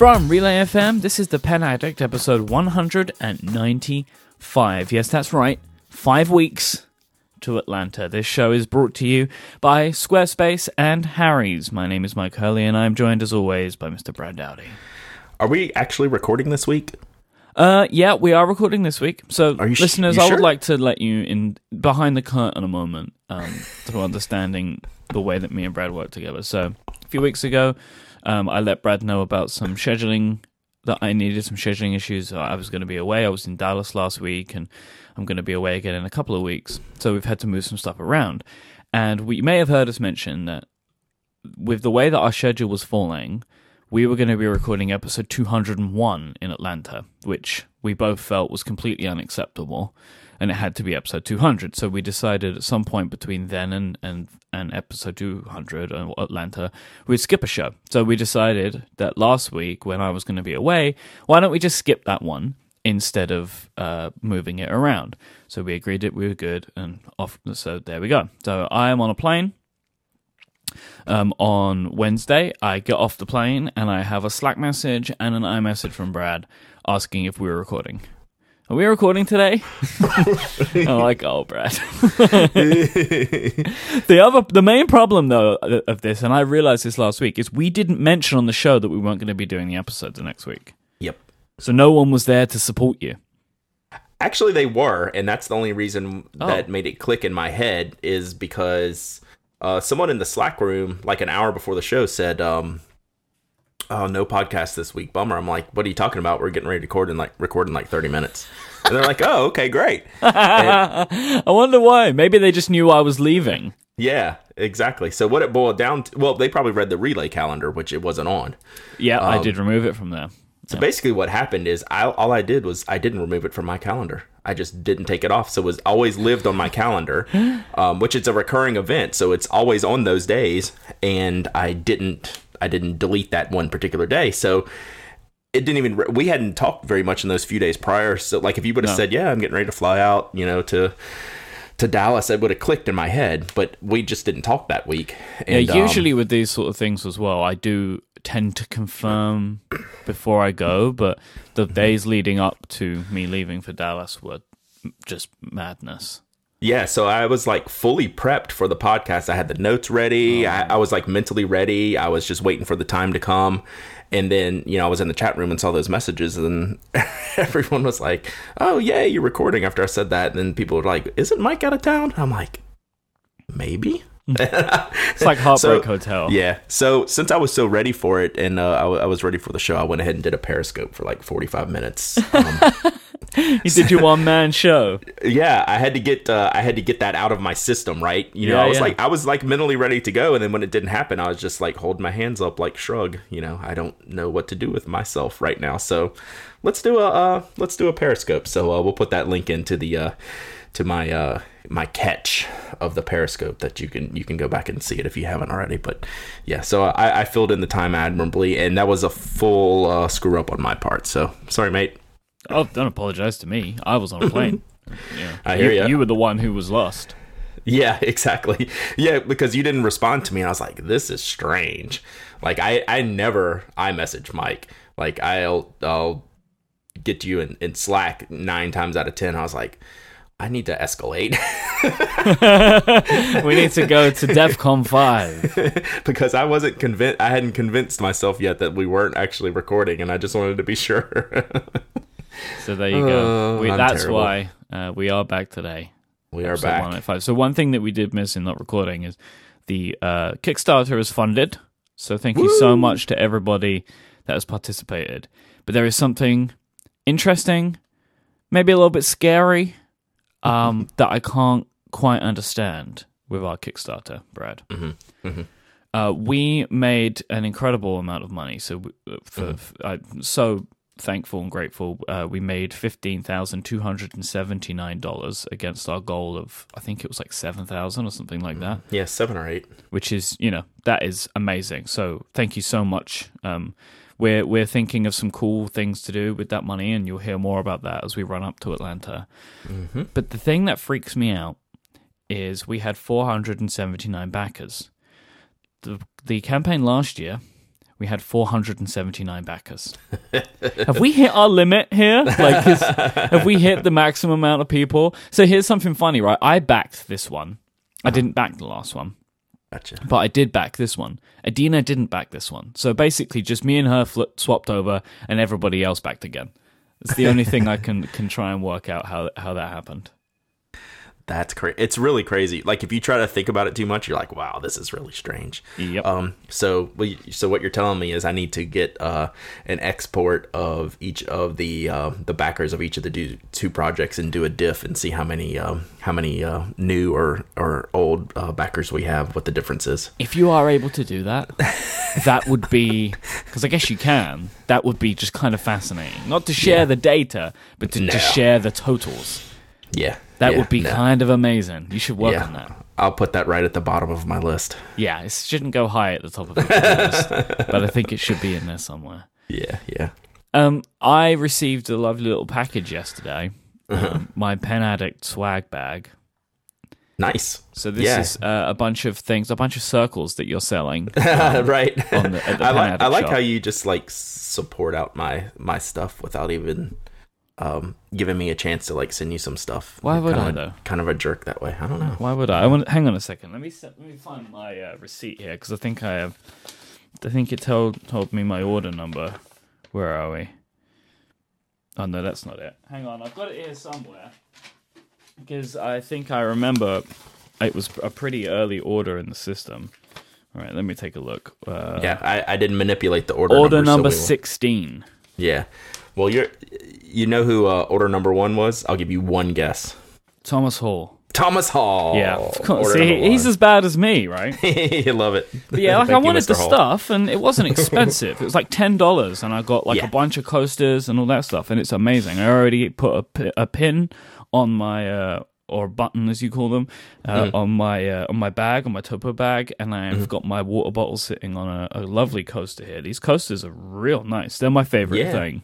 From Relay FM, this is the Pen Addict episode 195. Yes, that's right. Five weeks to Atlanta. This show is brought to you by Squarespace and Harry's. My name is Mike Hurley, and I'm joined as always by Mr. Brad Dowdy. Are we actually recording this week? Uh, yeah, we are recording this week. So, Are you sh- listeners, I would like to let you in behind the curtain a moment um, to understanding the way that me and Brad work together. So, a few weeks ago, um, I let Brad know about some scheduling that I needed some scheduling issues. I was going to be away. I was in Dallas last week, and I'm going to be away again in a couple of weeks. So we've had to move some stuff around. And we may have heard us mention that with the way that our schedule was falling, we were going to be recording episode 201 in Atlanta, which we both felt was completely unacceptable, and it had to be episode 200. So we decided at some point between then and and, and episode 200 in Atlanta, we'd skip a show. So we decided that last week, when I was going to be away, why don't we just skip that one instead of uh, moving it around? So we agreed that we were good, and off. So there we go. So I am on a plane um, on Wednesday, I get off the plane and I have a Slack message and an iMessage from Brad asking if we were recording. Are we recording today? I'm like, oh, Brad. the other, the main problem though of this, and I realized this last week, is we didn't mention on the show that we weren't going to be doing the episode the next week. Yep. So no one was there to support you. Actually, they were, and that's the only reason Oh. that made it click in my head is because uh, someone in the Slack room, like an hour before the show, said, um, "Oh, no podcast this week, bummer." I'm like, "What are you talking about? We're getting ready to record in like record in like 30 minutes." And they're like, "Oh, okay, great." And- I wonder why. Maybe they just knew I was leaving. yeah, exactly. So what it boiled down to, well, they probably read the relay calendar, which it wasn't on. Yeah, I did remove it from there. So basically, what happened is I, all I did was I didn't remove it from my calendar. I just didn't take it off. So it was always lived on my calendar, um, which is a recurring event. So it's always on those days, and I didn't I didn't delete that one particular day. So it didn't even we hadn't talked very much in those few days prior. So like if you would have No. said, "Yeah, I'm getting ready to fly out," you know, to to Dallas, it would have clicked in my head. But we just didn't talk that week. And, yeah, um, usually with these sort of things as well, I do tend to confirm before I go, but the Mm-hmm. days leading up to me leaving for Dallas were just madness. Yeah, so I was like fully prepped for the podcast. I had the notes ready. I, I was like mentally ready. I was just waiting for the time to come. And then, you know, I was in the chat room and saw those messages, and everyone was like, oh, yeah, you're recording after I said that. And then people were like, isn't Mike out of town? I'm like, maybe. It's like Heartbreak So- Hotel. Yeah. So since I was so ready for it and uh, I, w- I was ready for the show, I went ahead and did a Periscope for like 45 minutes. Um, You did your one man show. yeah i had to get uh, i had to get that out of my system right? You know Yeah, i was yeah. like i was like mentally ready to go and then when it didn't happen i was just like holding my hands up like shrug you know? I don't know what to do with myself right now. So let's do a uh, let's do a periscope. So uh, we'll put that link into the uh to my uh my Katch of the periscope that you can you can go back and see it if you haven't already. But yeah so i i filled in the time admirably and that was a full uh screw up on my part. So sorry mate Oh, don't apologize to me. I was on a plane. Yeah. I hear you, you were the one who was lost. Yeah, exactly. Yeah, because you didn't respond to me, and I was like, "This is strange." Like, I I never I message Mike. Like, I'll I'll get to you in, in Slack nine times out of ten. I was like, I need to escalate We need to go to DEFCON 5. because I wasn't convinced. I hadn't convinced myself yet that we weren't actually recording, and I just wanted to be sure. So there you go. Oh, We, that's terrible. why uh, we are back today. we are back. 185. So one thing that we did miss in not recording is the uh, Kickstarter is funded. So thank you so much to everybody that has participated. But there is something interesting, maybe a little bit scary, um, that I can't quite understand with our Kickstarter, Brad. Uh, we made an incredible amount of money. So we- uh, for, f- I'm so thankful and grateful. Uh, we made fifteen thousand two hundred and seventy nine dollars against our goal of I think it was like seven thousand or something like that, Yeah, seven or eight. which is you know that is amazing. So thank you so much. Um, we're we're thinking of some cool things to do with that money, and you'll hear more about that as we run up to Atlanta. Mm-hmm. But the thing that freaks me out is we had 479 backers. The the campaign last year we had 479 backers. have we hit our limit here? Like, is, have we hit the maximum amount of people? So here's something funny, right? I backed this one. I uh-huh. didn't back the last one, Gotcha. but I did back this one. Adina didn't back this one. So basically, just me and her fl- swapped over, and everybody else backed again. It's the only thing I can can try and work out how how that happened. That's crazy. It's really crazy. Like if you try to think about it too much, you're like, "Wow, this is really strange." Yep. Um. So, so what you're telling me is I need to get uh an export of each of the uh, the backers of each of the do- two projects and do a diff and see how many um how many uh, new or or old uh, backers we have, what the difference is. If you are able to do that, that would be because I guess you can. That would be just kind of fascinating. Not to share Yeah. the data, but to No. just share the totals. Yeah. That yeah, would be no. kind of amazing. You should work Yeah. on that. I'll put that right at the bottom of my list. Yeah, it shouldn't go high at the top of the list, but I think it should be in there somewhere. Yeah. Yeah. Um, I received a lovely little package yesterday. Uh-huh. Um, my Pen Addict swag bag. Nice. So this Yeah. is uh, a bunch of things, a bunch of circles that you're selling. right. on the- the I like I like how you just like support out my my stuff without even um giving me a chance to like send you some stuff. Why would I, kinda, though? Kind of a jerk that way. I don't know. Why would I? I want. Hang on a second. Let me se- let me find my uh, receipt here because I think I have. I think it told told me my order number. Where are we? Oh no, that's not it. Hang on, I've got it here somewhere. Because I think I remember it was a pretty early order in the system. All right, let me take a look. Uh, Yeah, I, I didn't manipulate the order. order number, so we sixteen. Yeah. Well, you're you know who uh, order number one was? I'll give you one guess. Thomas Hall. Thomas Hall. Yeah, of course. See, he's as bad as me, right? you love it. But yeah, like I wanted the Hall. stuff, and it wasn't expensive. it was like ten dollars, and I got like Yeah. a bunch of coasters and all that stuff, and it's amazing. I already put a, a pin on my uh, or button, as you call them, uh, Mm. on my uh, on my bag, on my topo bag, and I've Mm-hmm. got my water bottle sitting on a, a lovely coaster here. These coasters are real nice. They're my favorite Yeah. thing.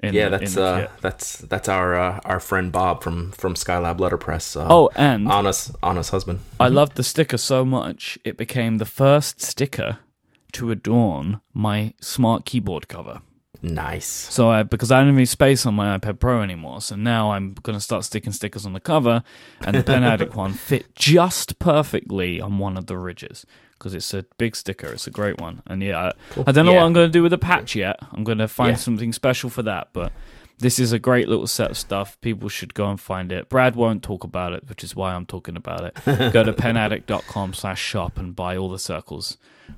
In Yeah, that's in uh, that's that's our uh, our friend Bob from from Skylab Letterpress. Uh, Oh, and Anna's Anna's husband. I loved the sticker so much it became the first sticker to adorn my smart keyboard cover. Nice. So I because I don't have any space on my iPad Pro anymore, so now I'm gonna start sticking stickers on the cover, and the Pen Addict one fit just perfectly on one of the ridges because it's a big sticker. It's a great one, and yeah, I, I don't know Yeah. what I'm gonna do with the patch yet. I'm gonna find Yeah. something special for that, but. This is a great little set of stuff. People should go and find it. Brad won't talk about it, which is why I'm talking about it. go to penaddict.com slash shop and buy all the circles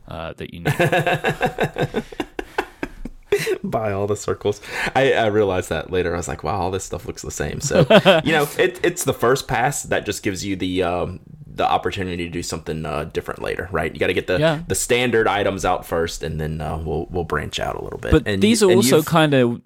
uh, that you need. Buy all the circles. I, I realized that later. I was like, wow, all this stuff looks the same. So you know, it, it's the first pass that just gives you the um, the opportunity to do something uh, different later, right? You got to get the Yeah. the standard items out first, and then uh, we'll we'll branch out a little bit. But and, these are also kind of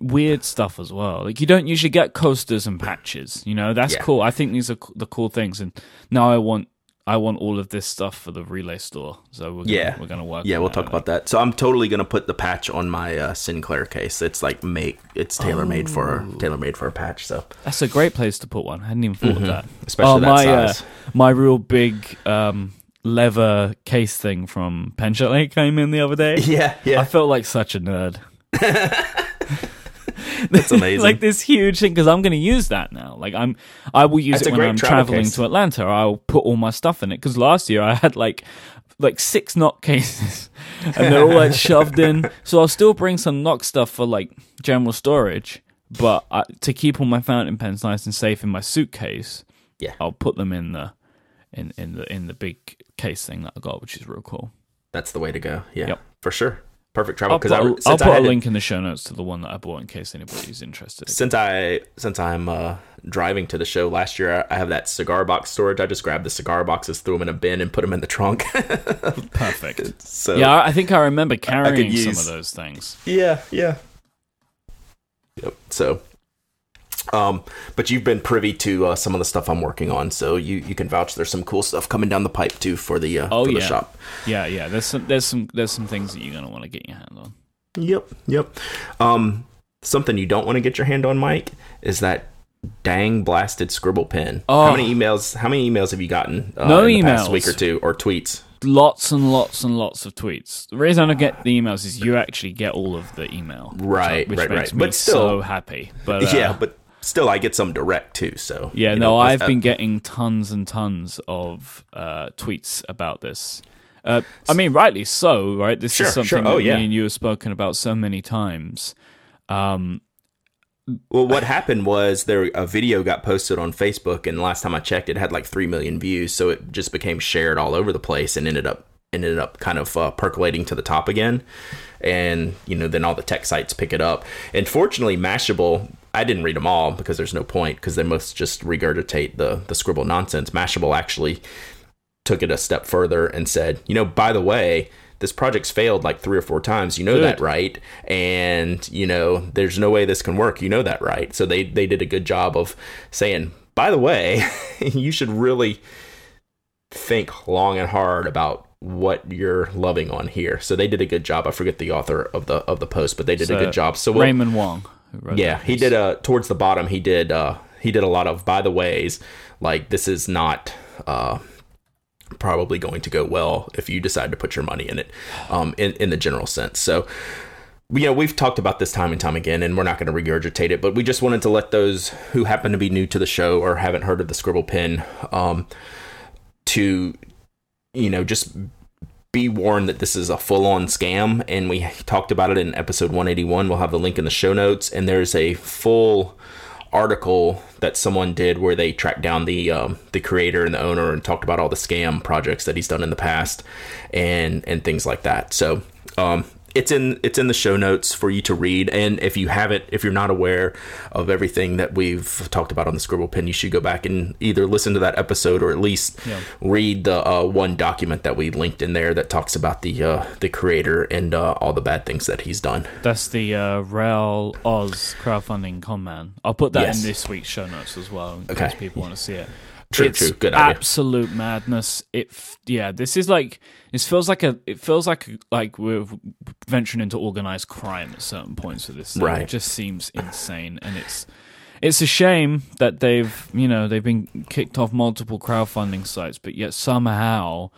weird stuff as well. Like you don't usually get coasters and patches. You know, that's Yeah. cool. I think these are the cool things. And now I want I want all of this stuff for the relay store. So we're gonna, Yeah. we're gonna work. Yeah, we'll talk about that. So I'm totally gonna put the patch on my uh, Sinclair case. It's like make it's tailor made for Oh. tailor made for a patch. So. That's a great place to put one. I hadn't even thought of that. Mm-hmm. especially oh, that my size. Uh, my real big um, leather case thing from Pen Chalet came in the other day. yeah, yeah, I felt like such a nerd. that's amazing. like this huge thing because I'm going to use that now. Like I'm, I will use That's it when I'm travel traveling case. to Atlanta. I'll put all my stuff in it because last year I had like like six Nock cases and they're all like shoved in. So I'll still bring some Nock stuff for like general storage, but I, to keep all my fountain pens nice and safe in my suitcase, Yeah. I'll put them in the in in the in the big case thing that I got, which is real cool. That's the way to go. Yeah, Yep. for sure. Perfect travel I'll because put, I I'll I put had a link in the show notes to the one that I bought in case anybody's interested. since I since I'm uh, driving to the show last year, I I have that cigar box storage. I just grabbed the cigar boxes, threw them in a bin, and put them in the trunk. Perfect. so Yeah, I I think I remember carrying some use- of those things. yeah, yeah. Yep. So, um, but you've been privy to uh, some of the stuff I'm working on, so you you can vouch. There's some cool stuff coming down the pipe too for the uh, Oh, for the shop. Yeah, yeah. There's some, there's some, there's some things that you're gonna want to get your hand on. Yep, yep. Um, something you don't want to get your hand on, Mike, is that dang blasted scribble pen. Oh. How many emails? How many emails have you gotten? Uh, No in the past emails. week or two, or tweets? lots and lots and lots of tweets. The reason I don't get the emails is you actually get all of the email, which- Right, Which right, makes right. me But still- so happy. But uh, yeah, but still, I get some direct too. So yeah, no, know, I've been getting tons and tons of uh, tweets about this. Uh, I mean, rightly so, right? This Sure, is something sure. Oh, that yeah. me and you have spoken about so many times. Um, Well, what happened was there a video got posted on Facebook, and last time I checked, it had like three million views. So it just became shared all over the place, and ended up ended up kind of uh, percolating to the top again. And you know, then all the tech sites pick it up. And fortunately, Mashable, I didn't read them all because there's no point because they must just regurgitate the the scribble nonsense. Mashable actually took it a step further and said, you know, by the way, this project's failed like three or four times. You know Good. that, right? And you know, there's no way this can work. You know that, right? So they they did a good job of saying, by the way, you should really think long and hard about what you're loving on here. So they did a good job. I forget the author of the of the post, but they did a good job. So we'll, Raymond Wong. Yeah, he did uh towards the bottom he did uh he did a lot of by the ways, like this is not uh probably going to go well if you decide to put your money in it um in, in the general sense. So you know, we've talked about this time and time again, and we're not going to regurgitate it, but we just wanted to let those who happen to be new to the show or haven't heard of the Scribble pen um, to, you know, just be warned that this is a full on scam. And we talked about it in episode 181. We'll have the link in the show notes, and there's a full article that someone did where they tracked down the um, the creator and the owner and talked about all the scam projects that he's done in the past and and things like that. So um, it's in it's in the show notes for you to read. And if you haven't, if you're not aware of everything that we've talked about on the Scribble pen you should go back and either listen to that episode or at least Yeah. read the uh, one document that we linked in there that talks about the uh, the creator and uh, all the bad things that he's done. That's the uh, Ral Oz crowdfunding con man. I'll put that Yes. in this week's show notes as well in Okay. case people want to see it. True, it's true. Good idea. absolute madness. It f- yeah, this is like it feels like a it feels like like we're venturing into organized crime at certain points with this. thing. Right. It just seems insane, and it's it's a shame that they've you know they've been kicked off multiple crowdfunding sites, but yet somehow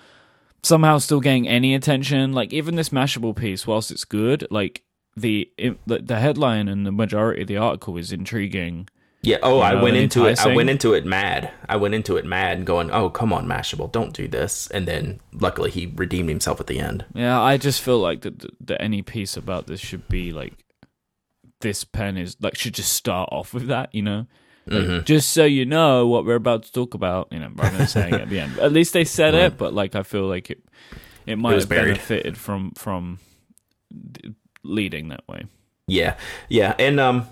somehow still getting any attention. Like even this Mashable piece, whilst it's good, like the the, the headline and the majority of the article is intriguing. Yeah. Oh, I know, went and into it. I went into it mad. I went into it mad, going, "Oh, come on, Mashable, don't do this." And then, luckily, he redeemed himself at the end. Yeah, I just feel like that that- any piece about this should be like this pen is like should just start off with that, you know. Like, Mm-hmm. Just so you know what we're about to talk about, you know, rather than saying it at the end. At least they said it, but like I feel like it, it might was have buried. benefited from from d- leading that way. Yeah, yeah, and um,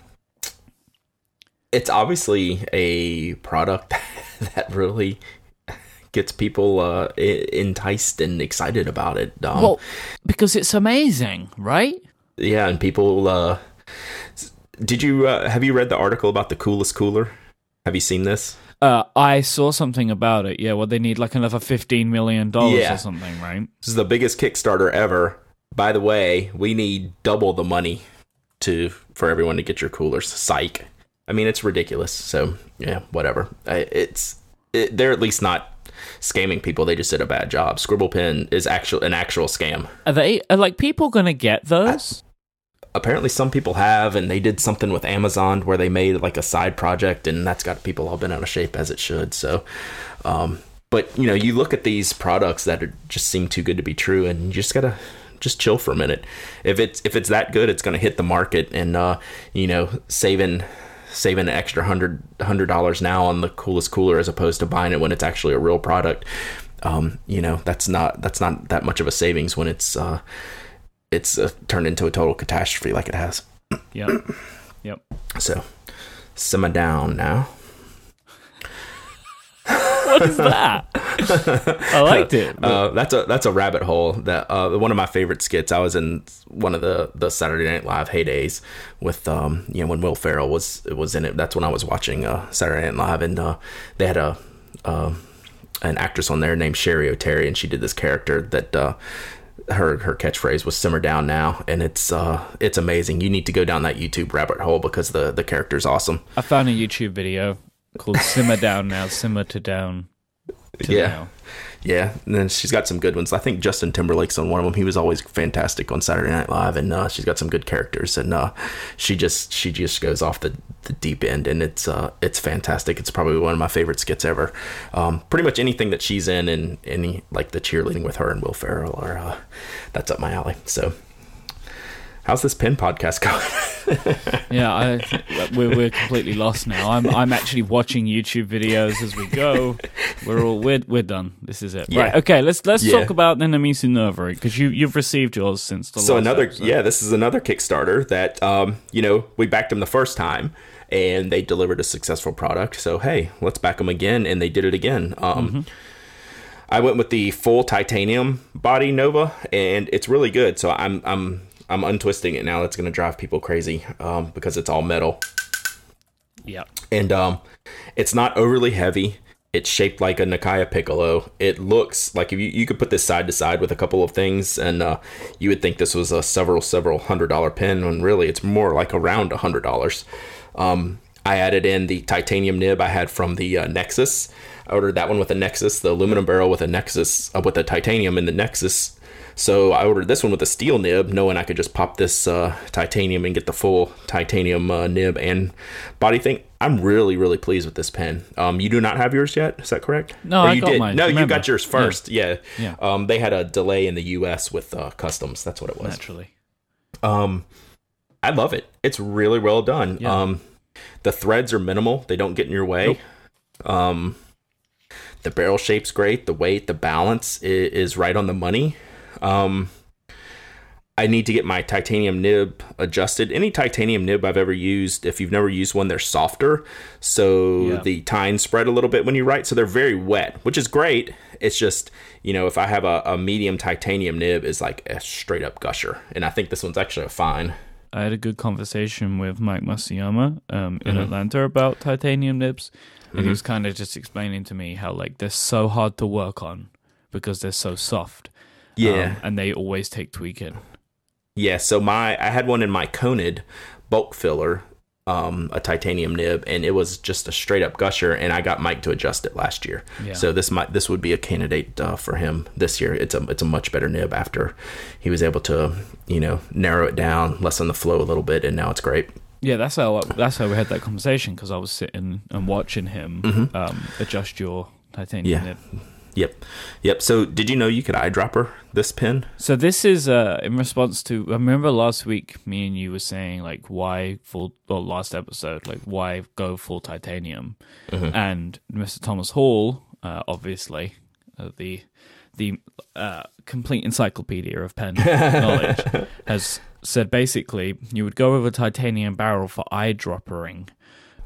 it's obviously a product that really gets people uh enticed and excited about it. Um, Well, because it's amazing, right? yeah, and people. uh Did you uh, have you read the article about the coolest cooler? Have you seen this? Uh, I saw something about it. Yeah, well, they need like another fifteen million dollars Yeah. or something, right? This is the biggest Kickstarter ever. By the way, we need double the money to for everyone to get your coolers. Psych. I mean, it's ridiculous. So yeah, whatever. I, it's it, they're at least not scamming people. They just did a bad job. Scribble Pen is actual an actual scam. Are they are like people gonna get those? Apparently, some people have, and they did something with Amazon where they made like a side project, and that's got people all bent out of shape as it should. So, um, but you know, you look at these products that are, just seem too good to be true, and you just gotta just chill for a minute. If it's if it's that good, it's gonna hit the market, and uh, you know, saving saving an extra hundred hundred dollars now on the coolest cooler as opposed to buying it when it's actually a real product. Um, you know, that's not that's not that much of a savings when it's uh, it's uh, turned into a total catastrophe like it has. Yep. Yep. So, simmer down now. Is that? I liked it. Uh, that's a that's a rabbit hole that uh, one of my favorite skits. I was in one of the the Saturday Night Live heydays with um you know when Will Ferrell was was in it. That's when I was watching uh, Saturday Night Live, and uh, they had a uh, an actress on there named Cheri Oteri, and she did this character that. Uh, her her catchphrase was "simmer down now," and it's uh it's amazing. You need to go down that YouTube rabbit hole because the the character's awesome. I found a YouTube video called "Simmer Down Now, Simmer to Down." To Yeah. Now. Yeah, and then she's got some good ones. I think Justin Timberlake's on one of them. He was always fantastic on Saturday Night Live, and uh, she's got some good characters. And uh, she just she just goes off the, the deep end, and it's uh, it's fantastic. It's probably one of my favorite skits ever. Um, pretty much anything that she's in, and any like the cheerleading with her and Will Ferrell, are uh, that's up my alley. So how's this pin podcast going? yeah, I, we're we're completely lost now. I'm I'm actually watching YouTube videos as we go. We're all we're we're done. This is it. Yeah. Right. Okay. Let's let's yeah. talk about the Namisu Nova because you you've received yours since the last so another episode. yeah this is another Kickstarter that um you know we backed them the first time and they delivered a successful product. So hey, let's back them again, and they did it again. Um. Mm-hmm. I went with the full titanium body Nova, and it's really good. So I'm I'm I'm untwisting it now. It's going to drive people crazy um, because it's all metal. Yeah. And um, it's not overly heavy. It's shaped like a Nakaya Piccolo. It looks like if you, you could put this side to side with a couple of things, and uh, you would think this was a several several hundred dollar pen. When really, it's more like around a hundred dollars. Um, I added in the titanium nib I had from the uh, Nexus. I ordered that one with a Nexus, the aluminum barrel with a Nexus, uh, with a titanium in the Nexus so I ordered this one with a steel nib, knowing I could just pop this uh, titanium and get the full titanium uh, nib and body thing. I'm really, really pleased with this pen. Um, you do not have yours yet, is that correct? No, or I got did. mine. No, Remember. you got yours first. Yeah, yeah. yeah. Um, they had a delay in the U.S. with uh, customs. That's what it was. Naturally. Um, I love it. It's really well done. Yeah. Um, the threads are minimal; they don't get in your way. Nope. Um, the barrel shape's great. The weight, the balance is, is right on the money. Um, I need to get my titanium nib adjusted. Any titanium nib I've ever used, if you've never used one, they're softer. So yeah. the tines spread a little bit when you write. So they're very wet, which is great. It's just, you know, if I have a, a medium titanium nib, is like a straight up gusher. And I think this one's actually a fine. I had a good conversation with Mike Masuyama um, in mm-hmm. Atlanta about titanium nibs. And mm-hmm. he was kind of just explaining to me how, like, they're so hard to work on because they're so soft. Yeah, um, and they always take tweaking. Yeah, so my I had one in my Conid bulk filler, um, a titanium nib, and it was just a straight up gusher. And I got Mike to adjust it last year, yeah. so this might this would be a candidate uh, for him this year. It's a it's a much better nib after he was able to you know narrow it down, lessen the flow a little bit, and now it's great. Yeah, that's how that's how we had that conversation because I was sitting and watching him mm-hmm. um, adjust your titanium yeah. nib. Yep, yep. So, did you know you could eyedropper this pin? So this is uh, in response to. I remember last week, me and you were saying like, why full? Well, last episode, like, why go full titanium? Mm-hmm. And Mr. Thomas Hall, uh, obviously, uh, the the uh, complete encyclopedia of pen knowledge, has said basically you would go with a titanium barrel for eyedroppering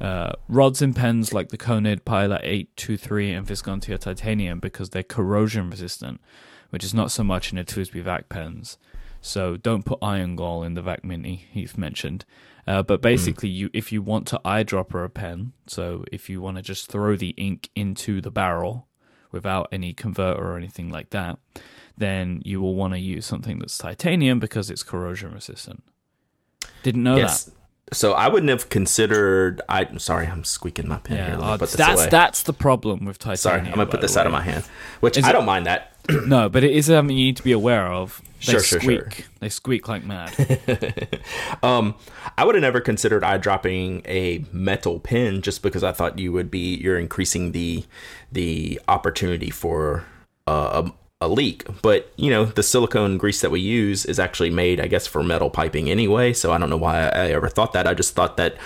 uh, rods and pens like the Conid Pilot 823 and Visconti titanium because they're corrosion resistant, which is not so much in the TWSBI Vac pens. So don't put iron gall in the Vac Mini, he's mentioned. Uh, but basically, mm. you if you want to eyedropper a pen, so if you want to just throw the ink into the barrel without any converter or anything like that, then you will want to use something that's titanium because it's corrosion resistant. Didn't know yes. that. So I wouldn't have considered. I am sorry, I'm squeaking my pen yeah, here. Uh, that's away. that's the problem with titanium. Sorry, I'm gonna put this out of my hand. Which Is I don't mind that. no, but it is something you need to be aware of. They sure, squeak. Sure, sure. They squeak like mad. um, I would have never considered eye dropping a metal pin just because I thought you would be you're increasing the the opportunity for uh, a leak. But you know, the silicone grease that we use is actually made, I guess, for metal piping anyway. So I don't know why I ever thought that. I just thought that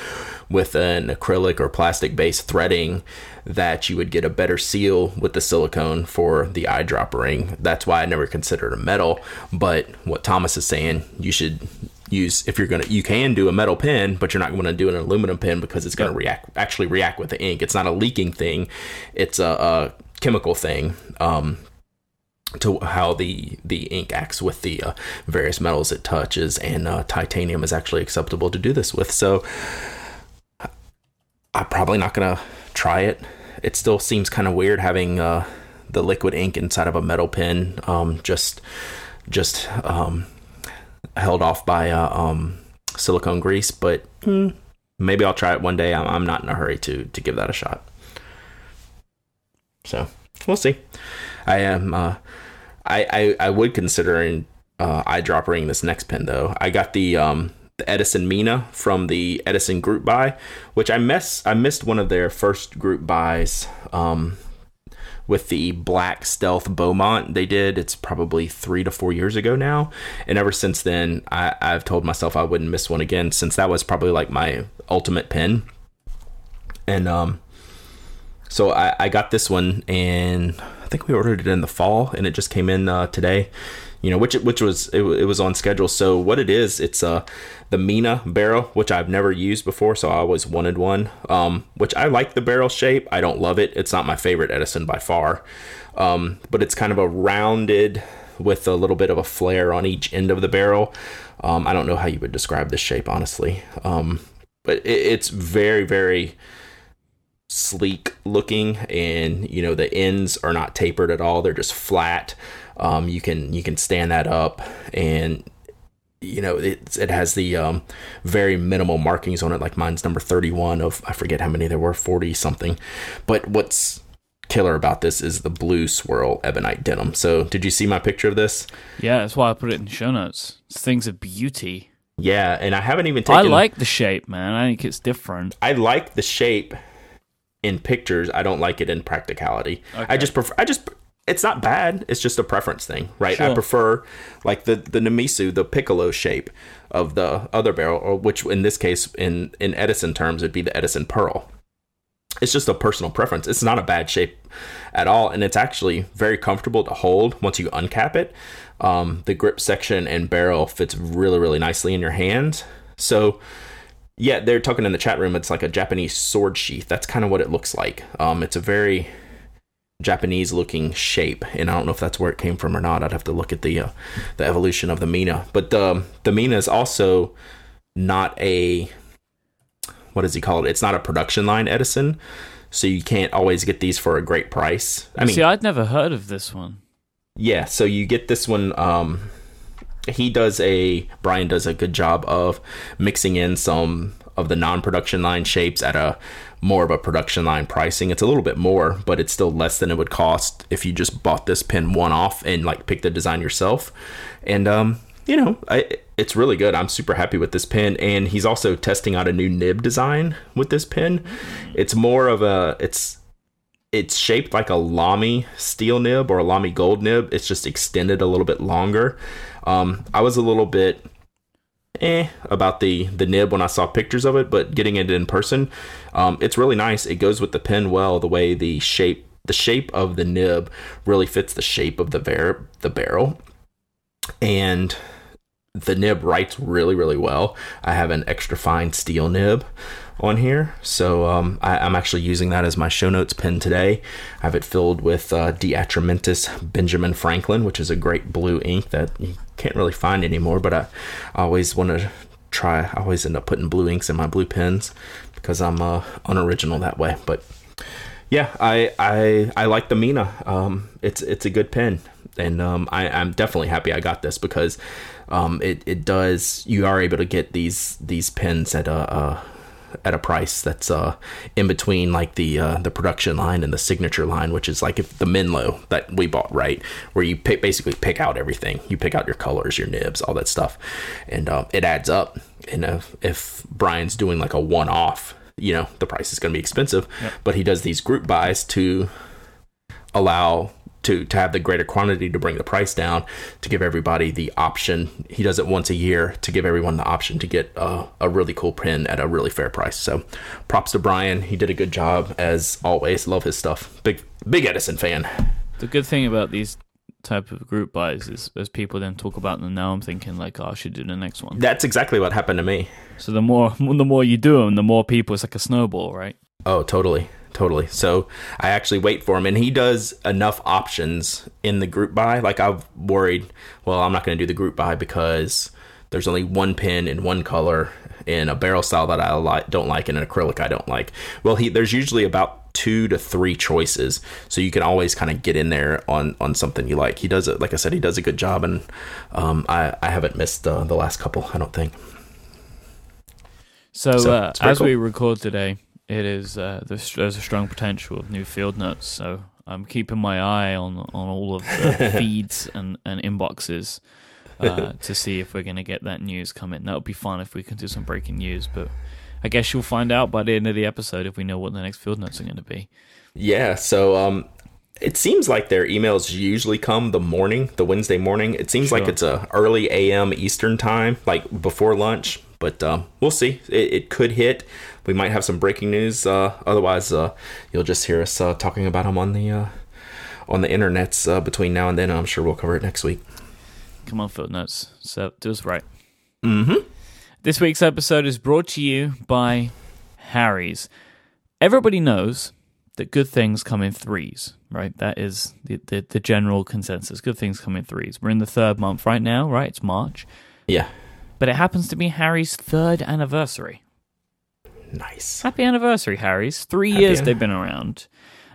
with an acrylic or plastic based threading, that you would get a better seal with the silicone for the eyedropper ring. That's why I never considered a metal. But what Thomas is saying, you should use if you're gonna you can do a metal pen but you're not going to do an aluminum pen because it's going to react actually react with the ink it's not a leaking thing it's a, a chemical thing um, to how the the ink acts with the uh, various metals it touches, and uh, titanium is actually acceptable to do this with. So I'm probably not gonna try it. It still seems kind of weird having uh, the liquid ink inside of a metal pen, um, just just um, held off by uh, um, silicone grease. But mm, maybe I'll try it one day. I'm, I'm not in a hurry to to give that a shot. So we'll see. I am. Uh, I, I I would consider uh, eyedroppering this next pen though. I got the um the Edison Mina from the Edison group buy, which I miss I missed one of their first group buys. Um, with the black stealth Beaumont they did. It's probably three to four years ago now. And ever since then, I, I've told myself I wouldn't miss one again since that was probably like my ultimate pen. And um, so I, I got this one and I think we ordered it in the fall and it just came in uh, today you know, which which was it, it, was on schedule. So what it is, it's uh the Mina barrel, which I've never used before, so I always wanted one. Um, which I like the barrel shape. I don't love it. It's not my favorite Edison by far. Um, but it's kind of a rounded with a little bit of a flare on each end of the barrel. Um, I don't know how you would describe this shape, honestly. Um, but it, it's very, very sleek looking, and you know the ends are not tapered at all; they're just flat. Um, you can you can stand that up and you know it it has the um, very minimal markings on it. Like mine's number 31 of I forget how many there were 40 something but what's killer about this is the blue swirl ebonite denim. So did you see my picture of this? Yeah that's why I put it in the show notes. It's things of beauty. Yeah and I haven't even taken I like the shape man. I think it's different. I like the shape in pictures I don't like it in practicality okay. I just prefer I just it's not bad. It's just a preference thing, right? Sure. I prefer like the the Namisu, the piccolo shape of the other barrel, or which in this case, in in Edison terms, would be the Edison Pearl. It's just a personal preference. It's not a bad shape at all, and it's actually very comfortable to hold once you uncap it. Um, the grip section and barrel fits really, really nicely in your hand. So, yeah, they're talking in the chat room. It's like a Japanese sword sheath. That's kind of what it looks like. Um, it's a very Japanese looking shape, and I don't know if that's where it came from or not. I'd have to look at the uh, the evolution of the Mina. But the the Mina is also not a what does he call it? It's not a production line Edison, so you can't always get these for a great price. I mean, see, I'd never heard of this one. Yeah, so you get this one. Um, he does a Brian does a good job of mixing in some of the non-production line shapes at a more of a production line pricing. It's a little bit more, but it's still less than it would cost if you just bought this pen one off and like pick the design yourself. And um, you know, I, it's really good. I'm super happy with this pen, and he's also testing out a new nib design with this pen. It's more of a it's it's shaped like a Lamy steel nib or a Lamy gold nib. It's just extended a little bit longer. Um, I was a little bit eh about the the nib when I saw pictures of it, but getting it in person, um, it's really nice. It goes with the pen well. The way the shape the shape of the nib really fits the shape of the var- the barrel, and the nib writes really really well. I have an extra fine steel nib on here. So um, I, am actually using that as my show notes pen today. I have it filled with uh, De Atramentis Benjamin Franklin, which is a great blue ink that you can't really find anymore. But I, I always want to try. I always end up putting blue inks in my blue pens because I'm uh, unoriginal that way. But yeah, I I I like the Mina. Um, it's it's a good pen, and um, I, I'm definitely happy I got this because um, it it does. You are able to get these these pens at a, a at a price that's uh in between like the uh, the production line and the signature line, which is like if the Menlo that we bought, right, where you pick, basically pick out everything, you pick out your colors, your nibs, all that stuff, and uh, it adds up. And if, if Brian's doing like a one off, you know, the price is going to be expensive, yep. but he does these group buys to allow to to have the greater quantity to bring the price down to give everybody the option. He does it once a year to give everyone the option to get a, a really cool pin at a really fair price. So props to brian. He did a good job as always. Love his stuff. Big big edison fan. The good thing about these type of group buys is as people then talk about them now i'm thinking like oh, i should do the next one. That's exactly what happened to me. So the more the more you do them the more people it's like a snowball right? Oh totally totally. So I actually wait for him, and he does enough options in the group buy. Like I've worried, well, I'm not going to do the group buy because there's only one pin in one color in a barrel style that I like, don't like, and an acrylic I don't like. Well, he there's usually about two to three choices, so you can always kind of get in there on on something you like. He does it, like I said, he does a good job, and um, I I haven't missed uh, the last couple. I don't think. So, so uh, as cool. we record today, it is uh, there's, there's, a strong potential of new field notes. So I'm keeping my eye on on all of the feeds and and inboxes uh, to see if we're going to get that news coming. That would be fun if we can do some breaking news, but I guess you'll find out by the end of the episode if we know what the next field notes are going to be. Yeah, so um, it seems like their emails usually come the morning, the Wednesday morning. It seems Sure. like it's a early AM Eastern time, like before lunch. But um, we'll see. It, it could hit. We might have some breaking news. Uh, otherwise, uh, you'll just hear us uh, talking about them on the uh, on the internets uh, between now and then. I'm sure we'll cover it next week. Come on, footnotes. So do us right. Mm-hmm. This week's episode is brought to you by Harry's. Everybody knows that good things come in threes, right? That is the, the, the general consensus. Good things come in threes. We're in the third month right now, right? It's March. Yeah. But it happens to be Harry's third anniversary. Nice. Happy anniversary, Harry's. Three Happy years an- they've been around.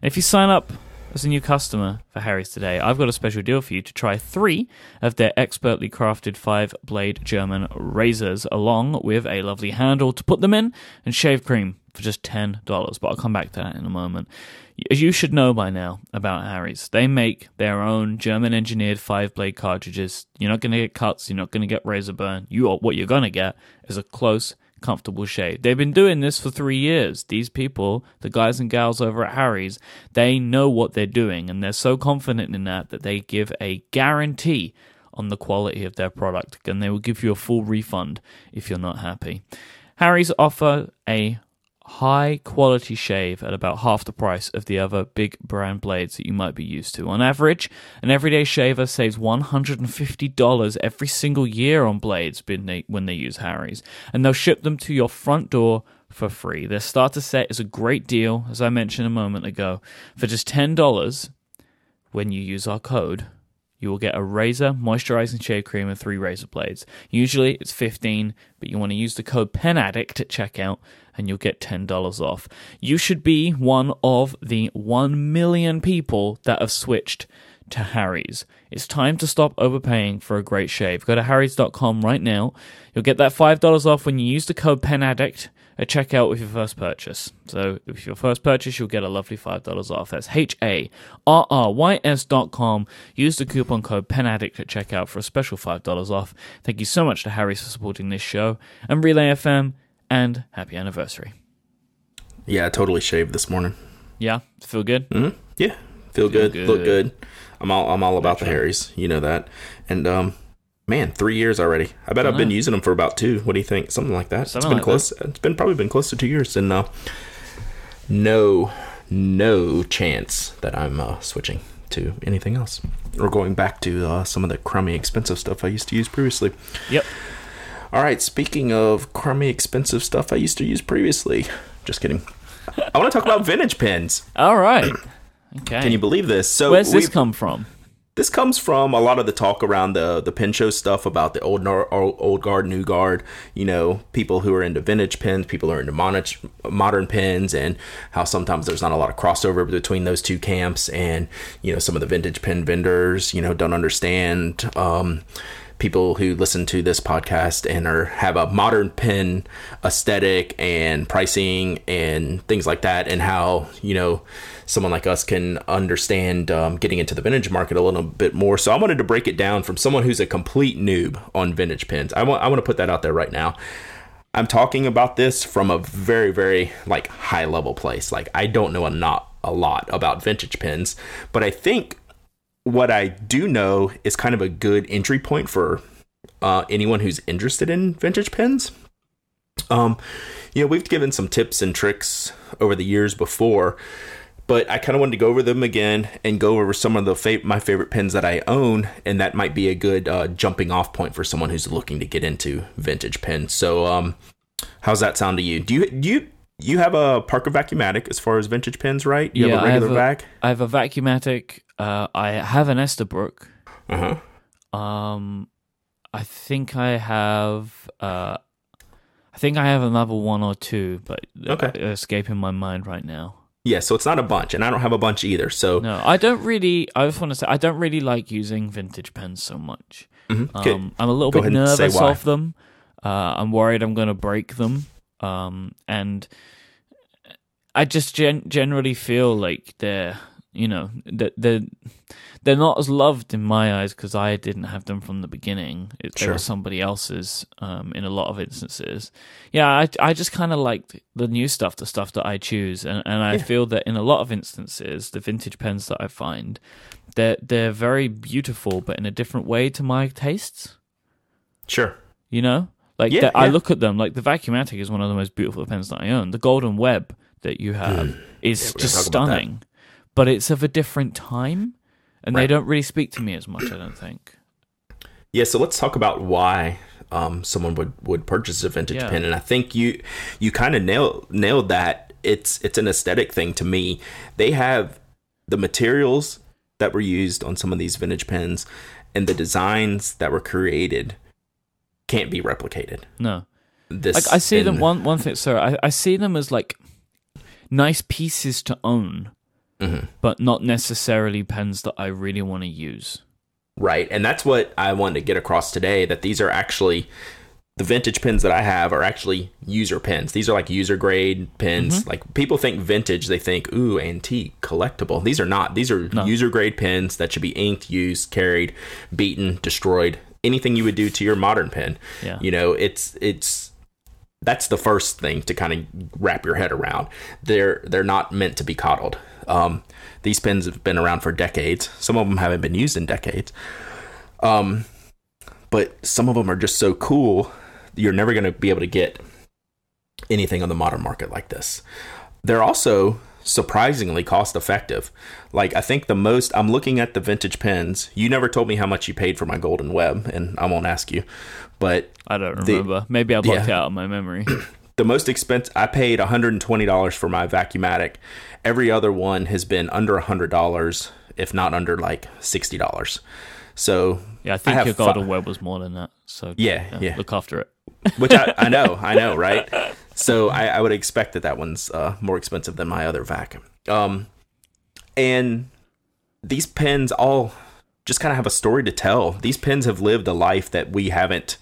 And if you sign up as a new customer for Harry's today, I've got a special deal for you to try three of their expertly crafted five blade German razors, along with a lovely handle to put them in and shave cream for just $10. But I'll come back to that in a moment. As you should know by now about Harry's, they make their own German engineered five blade cartridges. You're not going to get cuts, you're not going to get razor burn. You are, what you're going to get is a close, comfortable shave. They've been doing this for three years. These people, the guys and gals over at Harry's, they know what they're doing and they're so confident in that that they give a guarantee on the quality of their product and they will give you a full refund if you're not happy. Harry's offer a high quality shave at about half the price of the other big brand blades that you might be used to. On average, an everyday shaver saves $150 every single year on blades when they, use Harry's, and they'll ship them to your front door for free. Their starter set is a great deal, as I mentioned a moment ago. For just $10 when you use our code, you will get a razor, moisturizing shave cream, and three razor blades. Usually it's 15 but you want to use the code PENADDICT at checkout and you'll get $10 off. You should be one of the 1 million people that have switched to Harry's. It's time to stop overpaying for a great shave. Go to harrys.com right now. You'll get that $5 off when you use the code PENADDICT at checkout with your first purchase. So, with your first purchase, you'll get a lovely $5 off. That's H A R R Y S dot com. Use the coupon code PENADDICT at checkout for a special $5 off. Thank you so much to Harry's for supporting this show and Relay FM, and happy anniversary. Yeah, I totally shaved this morning. Yeah, feel good? Mm-hmm. Yeah, feel, good, good. look good. I'm all I'm all about the Harrys. You know that. And um, man, three years already. I bet I've been using them for about two. What do you think? Something like that. Something it's been like close. It's been probably been close to two years, and uh, no, no chance that I'm uh, switching to anything else or going back to uh, some of the crummy, expensive stuff I used to use previously. Yep. All right, speaking of crummy, expensive stuff I used to use previously. Just kidding. I want to talk about vintage pens. All right. Okay. Can you believe this? So Where's this come from? This comes from a lot of the talk around the the pen show stuff about the old old guard, new guard. You know, people who are into vintage pens, people who are into modern modern pens, and how sometimes there's not a lot of crossover between those two camps. And you know, some of the vintage pen vendors, you know, don't understand. Um, people who listen to this podcast and are have a modern pen aesthetic and pricing and things like that and how you know someone like us can understand um, getting into the vintage market a little bit more so i wanted to break it down from someone who's a complete noob on vintage pins. i want i want to put that out there right now i'm talking about this from a very very like high level place like i don't know a not a lot about vintage pins, but i think what I do know is kind of a good entry point for uh, anyone who's interested in vintage pins. Um, you know, we've given some tips and tricks over the years before, but I kind of wanted to go over them again and go over some of the fa- my favorite pins that I own, and that might be a good uh, jumping off point for someone who's looking to get into vintage pins. So, um, how's that sound to you? Do you do you you have a Parker Vacumatic as far as vintage pins, right? You have a I regular have vac. I have a Vacumatic. Uh, I have an Esterbrook. Uh huh. Um, I think I have. Uh, I think I have another one or two, but Okay. escaping my mind right now. Yeah, so it's not a bunch, and I don't have a bunch either. So No, I don't really. I just want to say I don't really like using vintage pens so much. Mhm. Okay. Um, I'm a little Go bit ahead and say nervous of them. Uh, I'm worried I'm going to break them. Um, and I just gen- generally feel like they're You know, that they're they're not as loved in my eyes because I didn't have them from the beginning. It, They Sure. were somebody else's um, in a lot of instances. Yeah, I I just kind of like the new stuff, the stuff that I choose, and and I Yeah. feel that in a lot of instances, the vintage pens that I find, they're they're very beautiful, but in a different way to my tastes. Sure. You know, like Yeah, the- I look at them. Like the Vacumatic is one of the most beautiful pens that I own. The Golden Web that you have is Hmm. just about that. stunning, but it's of a different time, and they don't really speak to me as much. I don't think. Yeah, so let's talk about why um, someone would, would purchase a vintage Yeah. pen, and I think you you kind of nailed nailed that. It's it's an aesthetic thing to me. They have the materials that were used on some of these vintage pens, and the designs that were created can't be replicated. No, This like I see them one one thing. Sorry, I, I see them as like nice pieces to own, Mhm. but not necessarily pens that I really want to use. Right. And that's what I wanted to get across today that these are actually the vintage pens that I have are actually user pens. These are like user grade pens. Like people think vintage, they think, ooh, antique, collectible. These are not. These are No. user grade pens that should be inked, used, carried, beaten, destroyed. Anything you would do to your modern pen. Yeah. You know, it's it's that's the first thing to kind of wrap your head around. They're they're not meant to be coddled. Um, these pins have been around for decades. Some of them haven't been used in decades. Um, but some of them are just so cool. You're never going to be able to get anything on the modern market like this. They're also surprisingly cost effective. Like I think the most I'm looking at the vintage pins. You never told me how much you paid for my golden web and I won't ask you. But I don't The- remember. Maybe I blocked Yeah. out my memory. the most expensive I paid $120 for my Vacumatic. Every other one has been under $100 if not under like $60. So Yeah, I think have your fi- Golden Web was more than that. So Yeah, yeah. look after it. which I, I know, I know, right? So I, I would expect that that one's uh, more expensive than my other vac. Um, and these pens all just kind of have a story to tell. These pens have lived a life that we haven't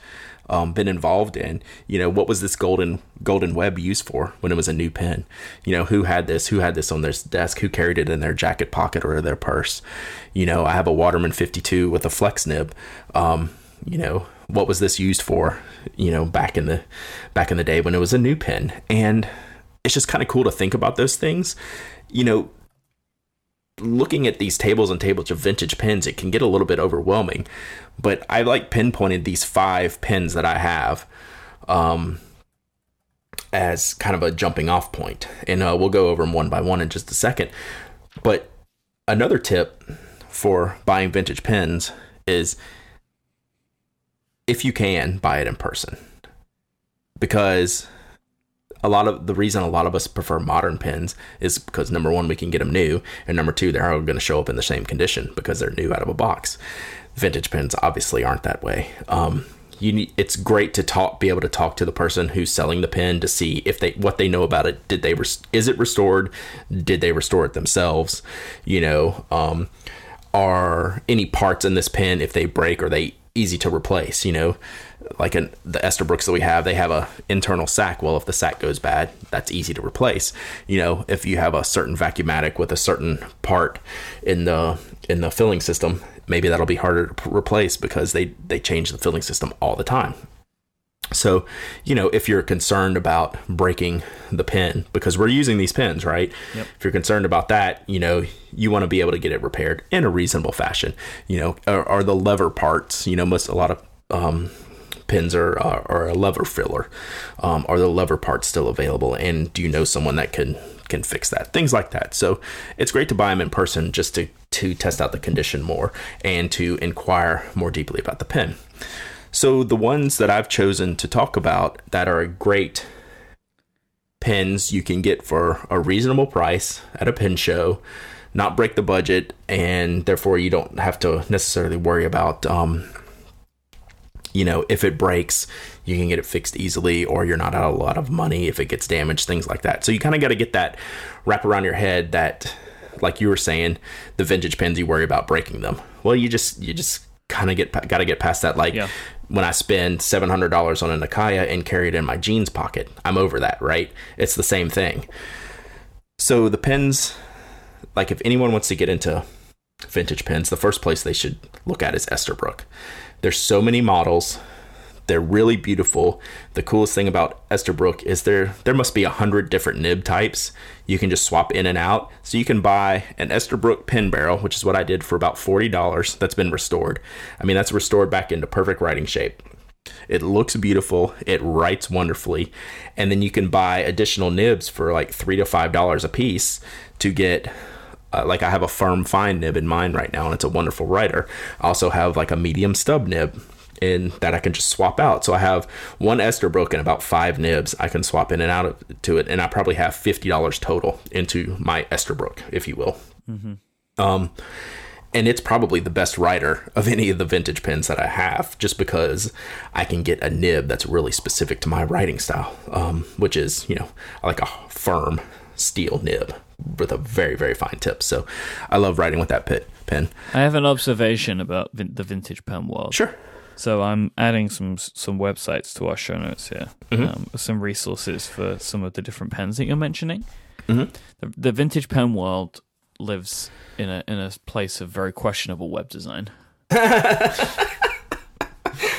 um, been involved in. You know, what was this golden golden web used for when it was a new pen? You know, who had this? Who had this on their desk? Who carried it in their jacket pocket or their purse? You know, I have a Waterman 52 with a flex nib. Um, you know, what was this used for? You know, back in the back in the day when it was a new pen, and it's just kind of cool to think about those things. You know, looking at these tables and tables of vintage pins, it can get a little bit overwhelming. But I like pinpointed these five pins that I have um, as kind of a jumping off point. And uh, we'll go over them one by one in just a second. But another tip for buying vintage pins is if you can, buy it in person. Because a lot of the reason a lot of us prefer modern pens is because number one we can get them new and number two they're all going to show up in the same condition because they're new out of a box. Vintage pens obviously aren't that way. Um, you need, it's great to talk be able to talk to the person who's selling the pen to see if they what they know about it. Did they res- is it restored? Did they restore it themselves? You know um, are any parts in this pen if they break are they easy to replace you know like in the Esterbrooks that we have, they have a internal sack. Well, if the sack goes bad, that's easy to replace. You know, if you have a certain Vacumatic with a certain part in the in the filling system, maybe that'll be harder to p- replace because they they change the filling system all the time. So, you know, if you're concerned about breaking the pen, because we're using these pens, right? Yep. If you're concerned about that, you know, you want to be able to get it repaired in a reasonable fashion. You know, are, are the lever parts, you know, most, a lot of, um, pins are, are, are a lever filler. Um, are the lever parts still available? And do you know someone that can, can fix that? Things like that. So it's great to buy them in person just to, to test out the condition more and to inquire more deeply about the pin. So the ones that I've chosen to talk about that are great pens you can get for a reasonable price at a pin show, not break the budget, and therefore you don't have to necessarily worry about, um, you know, if it breaks, you can get it fixed easily, or you're not out a lot of money if it gets damaged, things like that. So you kind of got to get that wrap around your head that, like you were saying, the vintage pins you worry about breaking them. Well, you just you just kind of get got to get past that. Like Yeah. when I spend seven hundred dollars on a Nakaya and carry it in my jeans pocket, I'm over that, right? It's the same thing. So the pins, like if anyone wants to get into vintage pins, the first place they should look at is Esterbrook. There's so many models. They're really beautiful. The coolest thing about Esterbrook is there there must be a hundred different nib types. You can just swap in and out. So you can buy an Esterbrook pen barrel, which is what I did for about forty dollars. That's been restored. I mean, that's restored back into perfect writing shape. It looks beautiful. It writes wonderfully, and then you can buy additional nibs for like three to five dollars a piece to get uh, like I have a firm fine nib in mine right now, and it's a wonderful writer. I also have like a medium stub nib in that I can just swap out. So I have one Esterbrook and about five nibs I can swap in and out of, to it, and I probably have fifty dollars total into my Esterbrook, if you will. Mm-hmm. Um, and it's probably the best writer of any of the vintage pens that I have, just because I can get a nib that's really specific to my writing style, um, which is you know like a firm steel nib with a very very fine tip. So I love writing with that pit pen. I have an observation about vin- the vintage pen world. Sure. So I'm adding some some websites to our show notes here, Mm-hmm. um, some resources for some of the different pens that you're mentioning. Mhm. The, the vintage pen world lives in a in a place of very questionable web design.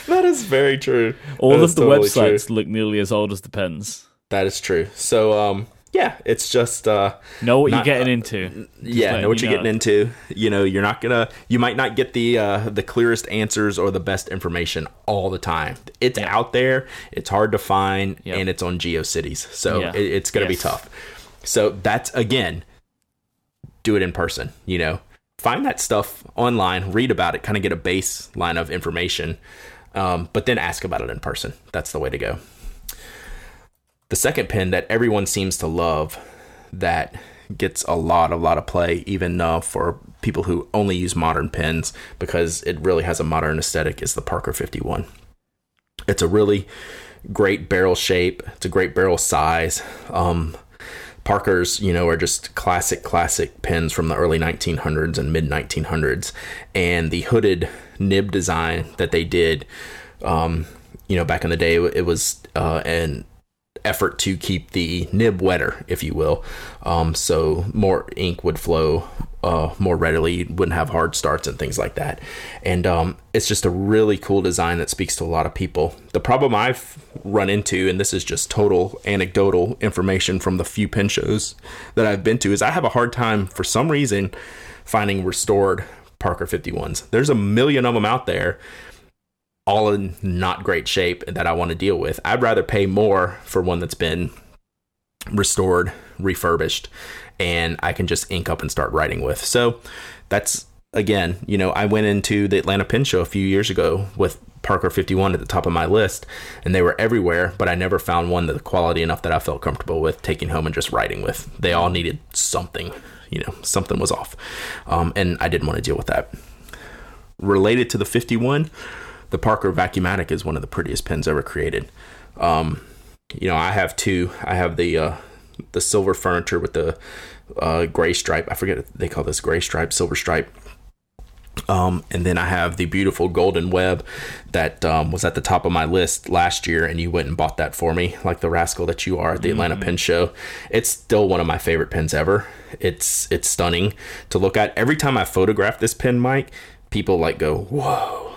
That is very true. All That of the totally websites true. look nearly as old as the pens. That is true. So um yeah, it's just uh Know what Not- you're getting into. yeah, know what you you're know. getting into. You know, you're not gonna you might not get the uh the clearest answers or the best information all the time. It's out there, it's hard to find, Yep. and it's on GeoCities. So Yeah. it, it's gonna be tough. So that's again, do it in person, you know. Find that stuff online, read about it, kind of get a baseline of information. Um, but then ask about it in person. That's the way to go. The second pen that everyone seems to love that gets a lot, a lot of play, even uh, for people who only use modern pens because it really has a modern aesthetic, is the Parker 51. It's a really great barrel shape. It's a great barrel size. Um, Parkers, you know, are just classic, classic pens from the early 1900s and mid 1900s. And the hooded nib design that they did, um, you know, back in the day, it was uh, effort to keep the nib wetter, if you will. Um, so more ink would flow uh, more readily, wouldn't have hard starts and things like that. And um, it's just a really cool design that speaks to a lot of people. The problem I've run into, and this is just total anecdotal information from the few pen shows that I've been to, is I have a hard time for some reason finding restored Parker 51s. There's a million of them out there all in not great shape that I want to deal with. I'd rather pay more for one that's been restored, refurbished, and I can just ink up and start writing with. So that's again, you know, I went into the Atlanta Pen Show a few years ago with Parker 51 at the top of my list, and they were everywhere, but I never found one that the quality enough that I felt comfortable with taking home and just writing with. They all needed something, you know, something was off. Um, and I didn't want to deal with that. Related to the 51, the Parker Vacumatic is one of the prettiest pens ever created. Um, you know, I have two. I have the uh, the silver furniture with the uh, gray stripe. I forget what they call this gray stripe, silver stripe. Um, and then I have the beautiful golden web that um, was at the top of my list last year, and you went and bought that for me, like the rascal that you are at the Atlanta Pen Show. It's still one of my favorite pens ever. It's it's stunning to look at. Every time I photograph this pen, Mike, people like go, "Whoa,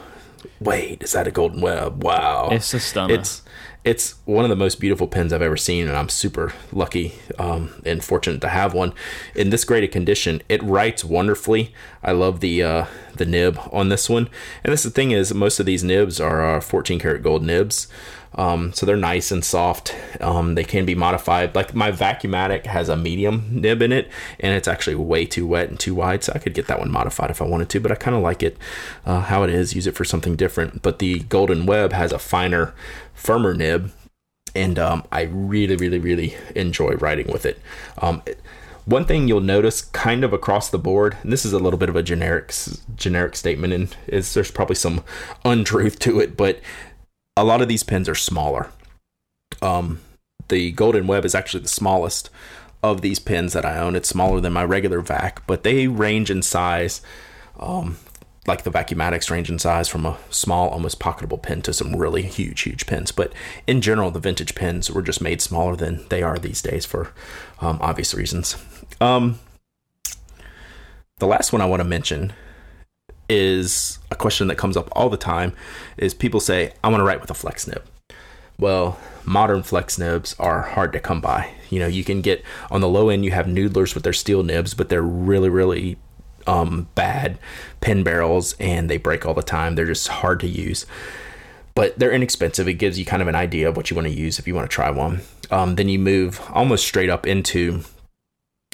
wait, is that a golden web? Wow, It's a stunner. It's it's one of the most beautiful pens I've ever seen, and I'm super lucky um, and fortunate to have one in this great a condition. It writes wonderfully. I love the uh, the nib on this one, and this the thing is, most of these nibs are uh, 14 karat gold nibs. Um, so they're nice and soft. Um, they can be modified. Like my Vacumatic has a medium nib in it, and it's actually way too wet and too wide. So I could get that one modified if I wanted to, but I kind of like it uh, how it is. Use it for something different. But the Golden Web has a finer, firmer nib, and um, I really, really, really enjoy writing with it. Um, it- one thing you'll notice kind of across the board, and this is a little bit of a generic generic statement, and is there's probably some untruth to it, but a lot of these pins are smaller. Um, the Golden Web is actually the smallest of these pins that I own. It's smaller than my regular vac, but they range in size, um, like the Vacumatics range in size from a small, almost pocketable pin to some really huge, huge pins. But in general, the vintage pins were just made smaller than they are these days for um, obvious reasons. Um, the last one I want to mention is a question that comes up all the time is people say, I want to write with a flex nib. Well, modern flex nibs are hard to come by. You know, you can get on the low end, you have Noodler's with their steel nibs, but they're really, really um, bad pen barrels and they break all the time. They're just hard to use. But they're inexpensive. It gives you kind of an idea of what you want to use if you want to try one. Um, then you move almost straight up into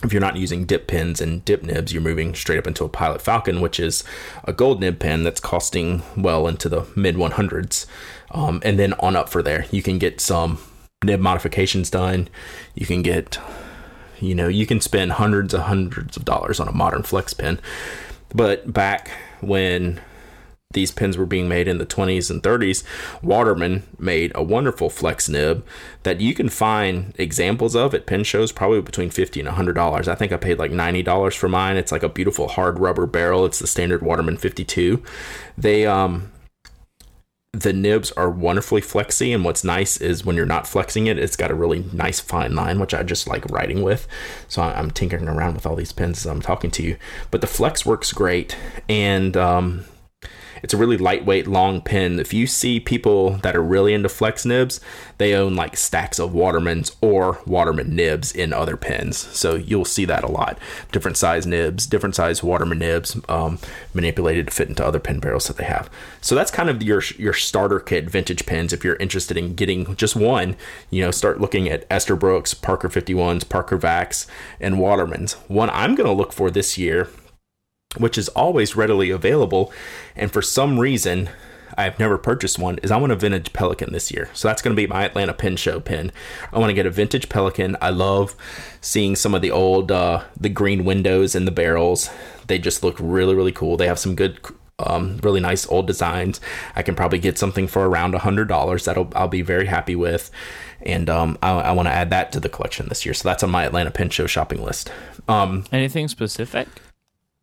if you're not using dip pins and dip nibs, you're moving straight up into a Pilot Falcon, which is a gold nib pen that's costing well into the mid 100s. Um, and then on up for there, you can get some nib modifications done. You can get, you know, you can spend hundreds of hundreds of dollars on a modern flex pen. But back when these pins were being made in the 20s and 30s, Waterman made a wonderful flex nib that you can find examples of at pin shows probably between 50 and $100. I think I paid like $90 for mine. It's like a beautiful hard rubber barrel. It's the standard Waterman 52. They um the nibs are wonderfully flexy and what's nice is when you're not flexing it it's got a really nice fine line which i just like writing with so i'm tinkering around with all these pins as i'm talking to you but the flex works great and um, it's a really lightweight, long pin. If you see people that are really into flex nibs, they own like stacks of Watermans or Waterman nibs in other pins. So you'll see that a lot. Different size nibs, different size Waterman nibs, um, manipulated to fit into other pin barrels that they have. So that's kind of your your starter kit vintage pins. If you're interested in getting just one, you know, start looking at Esterbrooks, Parker 51s, Parker Vax, and Watermans. One I'm going to look for this year which is always readily available. And for some reason, I've never purchased one, is I want a vintage Pelikan this year. So that's going to be my Atlanta Pen Show pin. I want to get a vintage Pelikan. I love seeing some of the old, uh, the green windows and the barrels. They just look really, really cool. They have some good um, really nice old designs. I can probably get something for around a hundred dollars. That'll I'll be very happy with, and um, I, I want to add that to the collection this year. So that's on my Atlanta Pen Show shopping list. Um, Anything specific?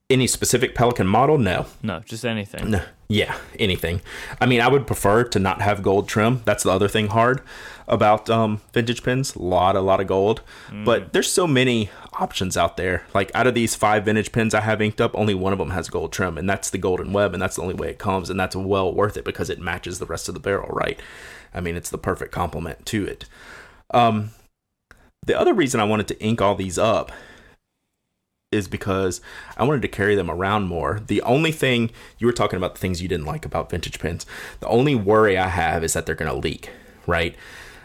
Any specific Pelikan model? No. No, just anything. No. Yeah, anything. I mean, I would prefer to not have gold trim. That's the other thing hard about um, vintage pins. A lot, a lot of gold. Mm. But there's so many options out there. Like out of these five vintage pins I have inked up, only one of them has gold trim, and that's the golden web, and that's the only way it comes, and that's well worth it because it matches the rest of the barrel, right? I mean, it's the perfect complement to it. Um, the other reason I wanted to ink all these up is because I wanted to carry them around more. The only thing you were talking about the things you didn't like about vintage pins. The only worry I have is that they're going to leak, right?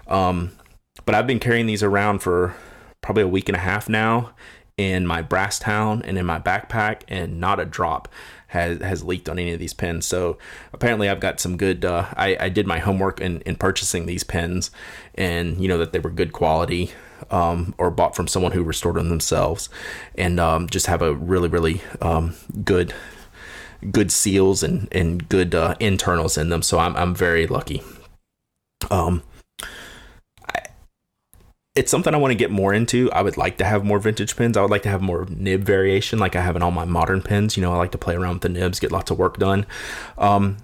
Um, but I've been carrying these around for probably a week and a half now in my Brasstown and in my backpack, and not a drop has has leaked on any of these pins. So apparently, I've got some good. Uh, I, I did my homework in, in purchasing these pins, and you know that they were good quality um, or bought from someone who restored them themselves, and um, just have a really really um, good good seals and and good uh, internals in them. So I'm I'm very lucky. Um, it's something I want to get more into. I would like to have more vintage pins. I would like to have more nib variation, like I have in all my modern pins. You know, I like to play around with the nibs, get lots of work done. Um,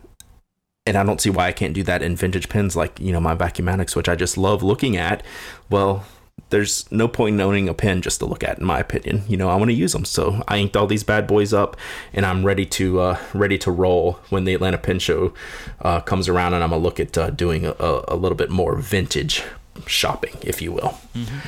and I don't see why I can't do that in vintage pins, like you know my Vacumatics, which I just love looking at. Well, there's no point in owning a pen just to look at, in my opinion. You know, I want to use them, so I inked all these bad boys up, and I'm ready to uh, ready to roll when the Atlanta Pen Show uh, comes around, and I'm gonna look at uh, doing a, a, little bit more vintage shopping, if you will. Mm-hmm.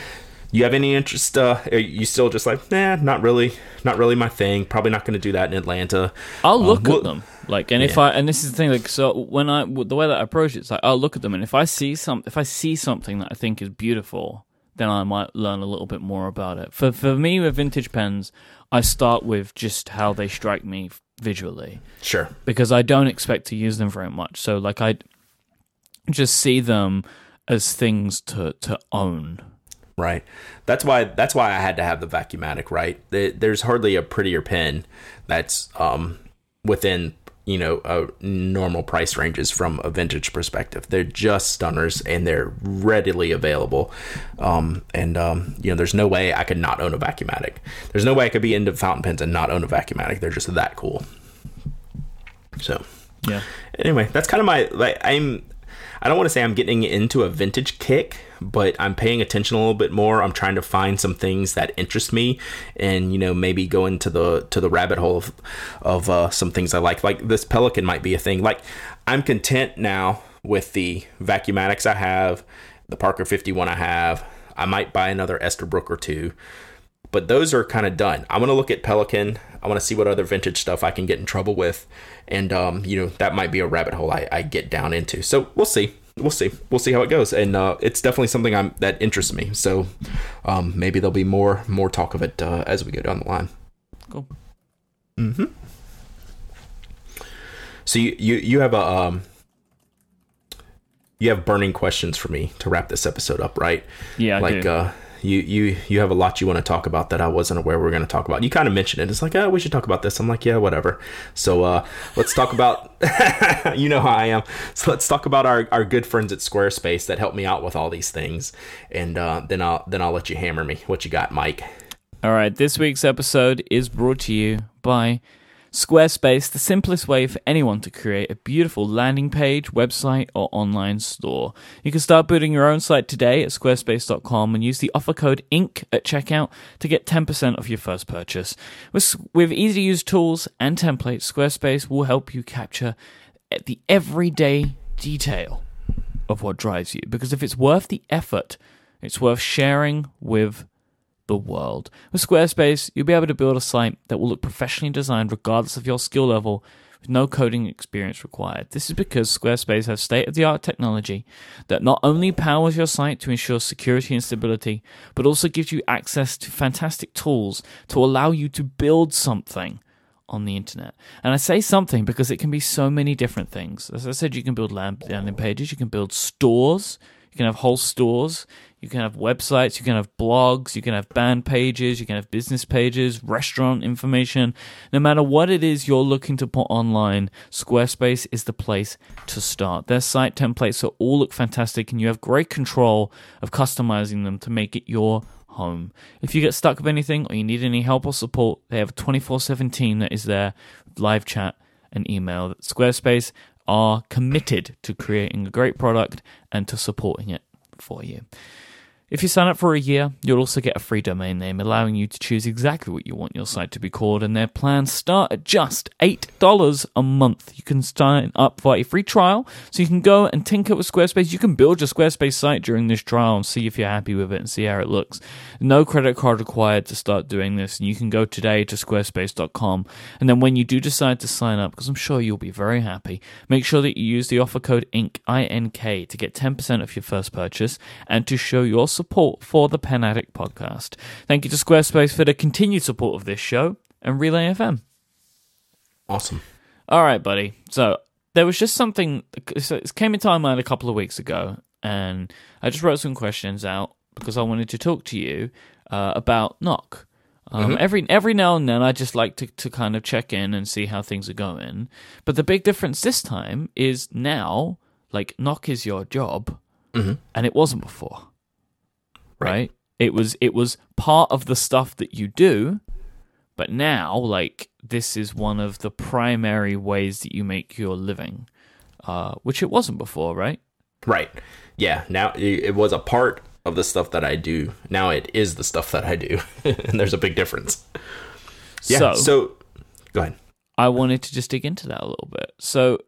You have any interest? Uh, are you still just like, nah, not really, not really my thing. Probably not going to do that in Atlanta. I'll look um, at them, like, and yeah. if I and this is the thing, like, so when I the way that I approach it, it's like I'll look at them, and if I see some, if I see something that I think is beautiful, then I might learn a little bit more about it. For for me with vintage pens, I start with just how they strike me visually. Sure. Because I don't expect to use them very much. So like I just see them as things to to own. Right. That's why that's why I had to have the Vacumatic, right? There's hardly a prettier pen that's um within you know uh, normal price ranges from a vintage perspective. They're just stunners and they're readily available. Um, and um, you know, there's no way I could not own a Vacumatic. There's no way I could be into fountain pens and not own a Vacumatic. They're just that cool. So yeah. Anyway, that's kind of my like I'm I don't want to say I'm getting into a vintage kick, but I'm paying attention a little bit more. I'm trying to find some things that interest me, and you know maybe go into the to the rabbit hole of of uh, some things I like. Like this Pelikan might be a thing. Like I'm content now with the Vacumatics I have, the Parker 51 I have. I might buy another Esterbrook or two, but those are kind of done. I want to look at Pelikan. I want to see what other vintage stuff I can get in trouble with, and um, you know that might be a rabbit hole I, I get down into. So we'll see we'll see. We'll see how it goes, and uh, it's definitely something I'm that interests me. So um, maybe there'll be more more talk of it uh, as we go down the line. Cool. Mm-hmm. So you you you have a um, you have burning questions for me to wrap this episode up, right? Yeah, I like do. uh you you you have a lot you want to talk about that I wasn't aware we were going to talk about. You kind of mentioned it. It's like, oh, we should talk about this. I'm like, yeah, whatever. So uh, let's talk about. you know how I am. So let's talk about our, our good friends at Squarespace that help me out with all these things, and uh, then I'll then I'll let you hammer me. What you got, Mike? All right, this week's episode is brought to you by Squarespace, the simplest way for anyone to create a beautiful landing page, website, or online store. You can start building your own site today at squarespace.com and use the offer code INK at checkout to get 10% off your first purchase. With, with easy to use tools and templates, Squarespace will help you capture the everyday detail of what drives you. Because if it's worth the effort, it's worth sharing with the world. With Squarespace, you'll be able to build a site that will look professionally designed regardless of your skill level with no coding experience required. This is because Squarespace has state of the art technology that not only powers your site to ensure security and stability, but also gives you access to fantastic tools to allow you to build something on the internet. And I say something because it can be so many different things. As I said, you can build landing pages, you can build stores, you can have whole stores, you can have websites, you can have blogs, you can have band pages, you can have business pages, restaurant information. No matter what it is you're looking to put online, Squarespace is the place to start. Their site templates are all look fantastic and you have great control of customizing them to make it your home. If you get stuck with anything or you need any help or support, they have a 24/7 team that is there, live chat and email. Squarespace are committed to creating a great product and to supporting it for you. If you sign up for a year, you'll also get a free domain name, allowing you to choose exactly what you want your site to be called, and their plans start at just $8 a month. You can sign up for a free trial, so you can go and tinker with Squarespace. You can build your Squarespace site during this trial and see if you're happy with it and see how it looks. No credit card required to start doing this, and you can go today to squarespace.com. And then when you do decide to sign up, because I'm sure you'll be very happy, make sure that you use the offer code INK, I-N-K, to get 10% off your first purchase and to show your support for the Pen Addict podcast. Thank you to Squarespace for the continued support of this show and Relay FM. Awesome. All right, buddy. So there was just something. So it came into my mind a couple of weeks ago, and I just wrote some questions out because I wanted to talk to you uh, about Nock. Um, Every every now and then, I just like to, to kind of check in and see how things are going. But the big difference this time is now, like Nock is your job, and it wasn't before right? It was it was part of the stuff that you do, but now like this is one of the primary ways that you make your living, uh, which it wasn't before, right? Right. Yeah. Now it it was a part of the stuff that I do. Now it is the stuff that I do, and there's a big difference. Yeah. So, So, go ahead. I wanted to just dig into that a little bit. So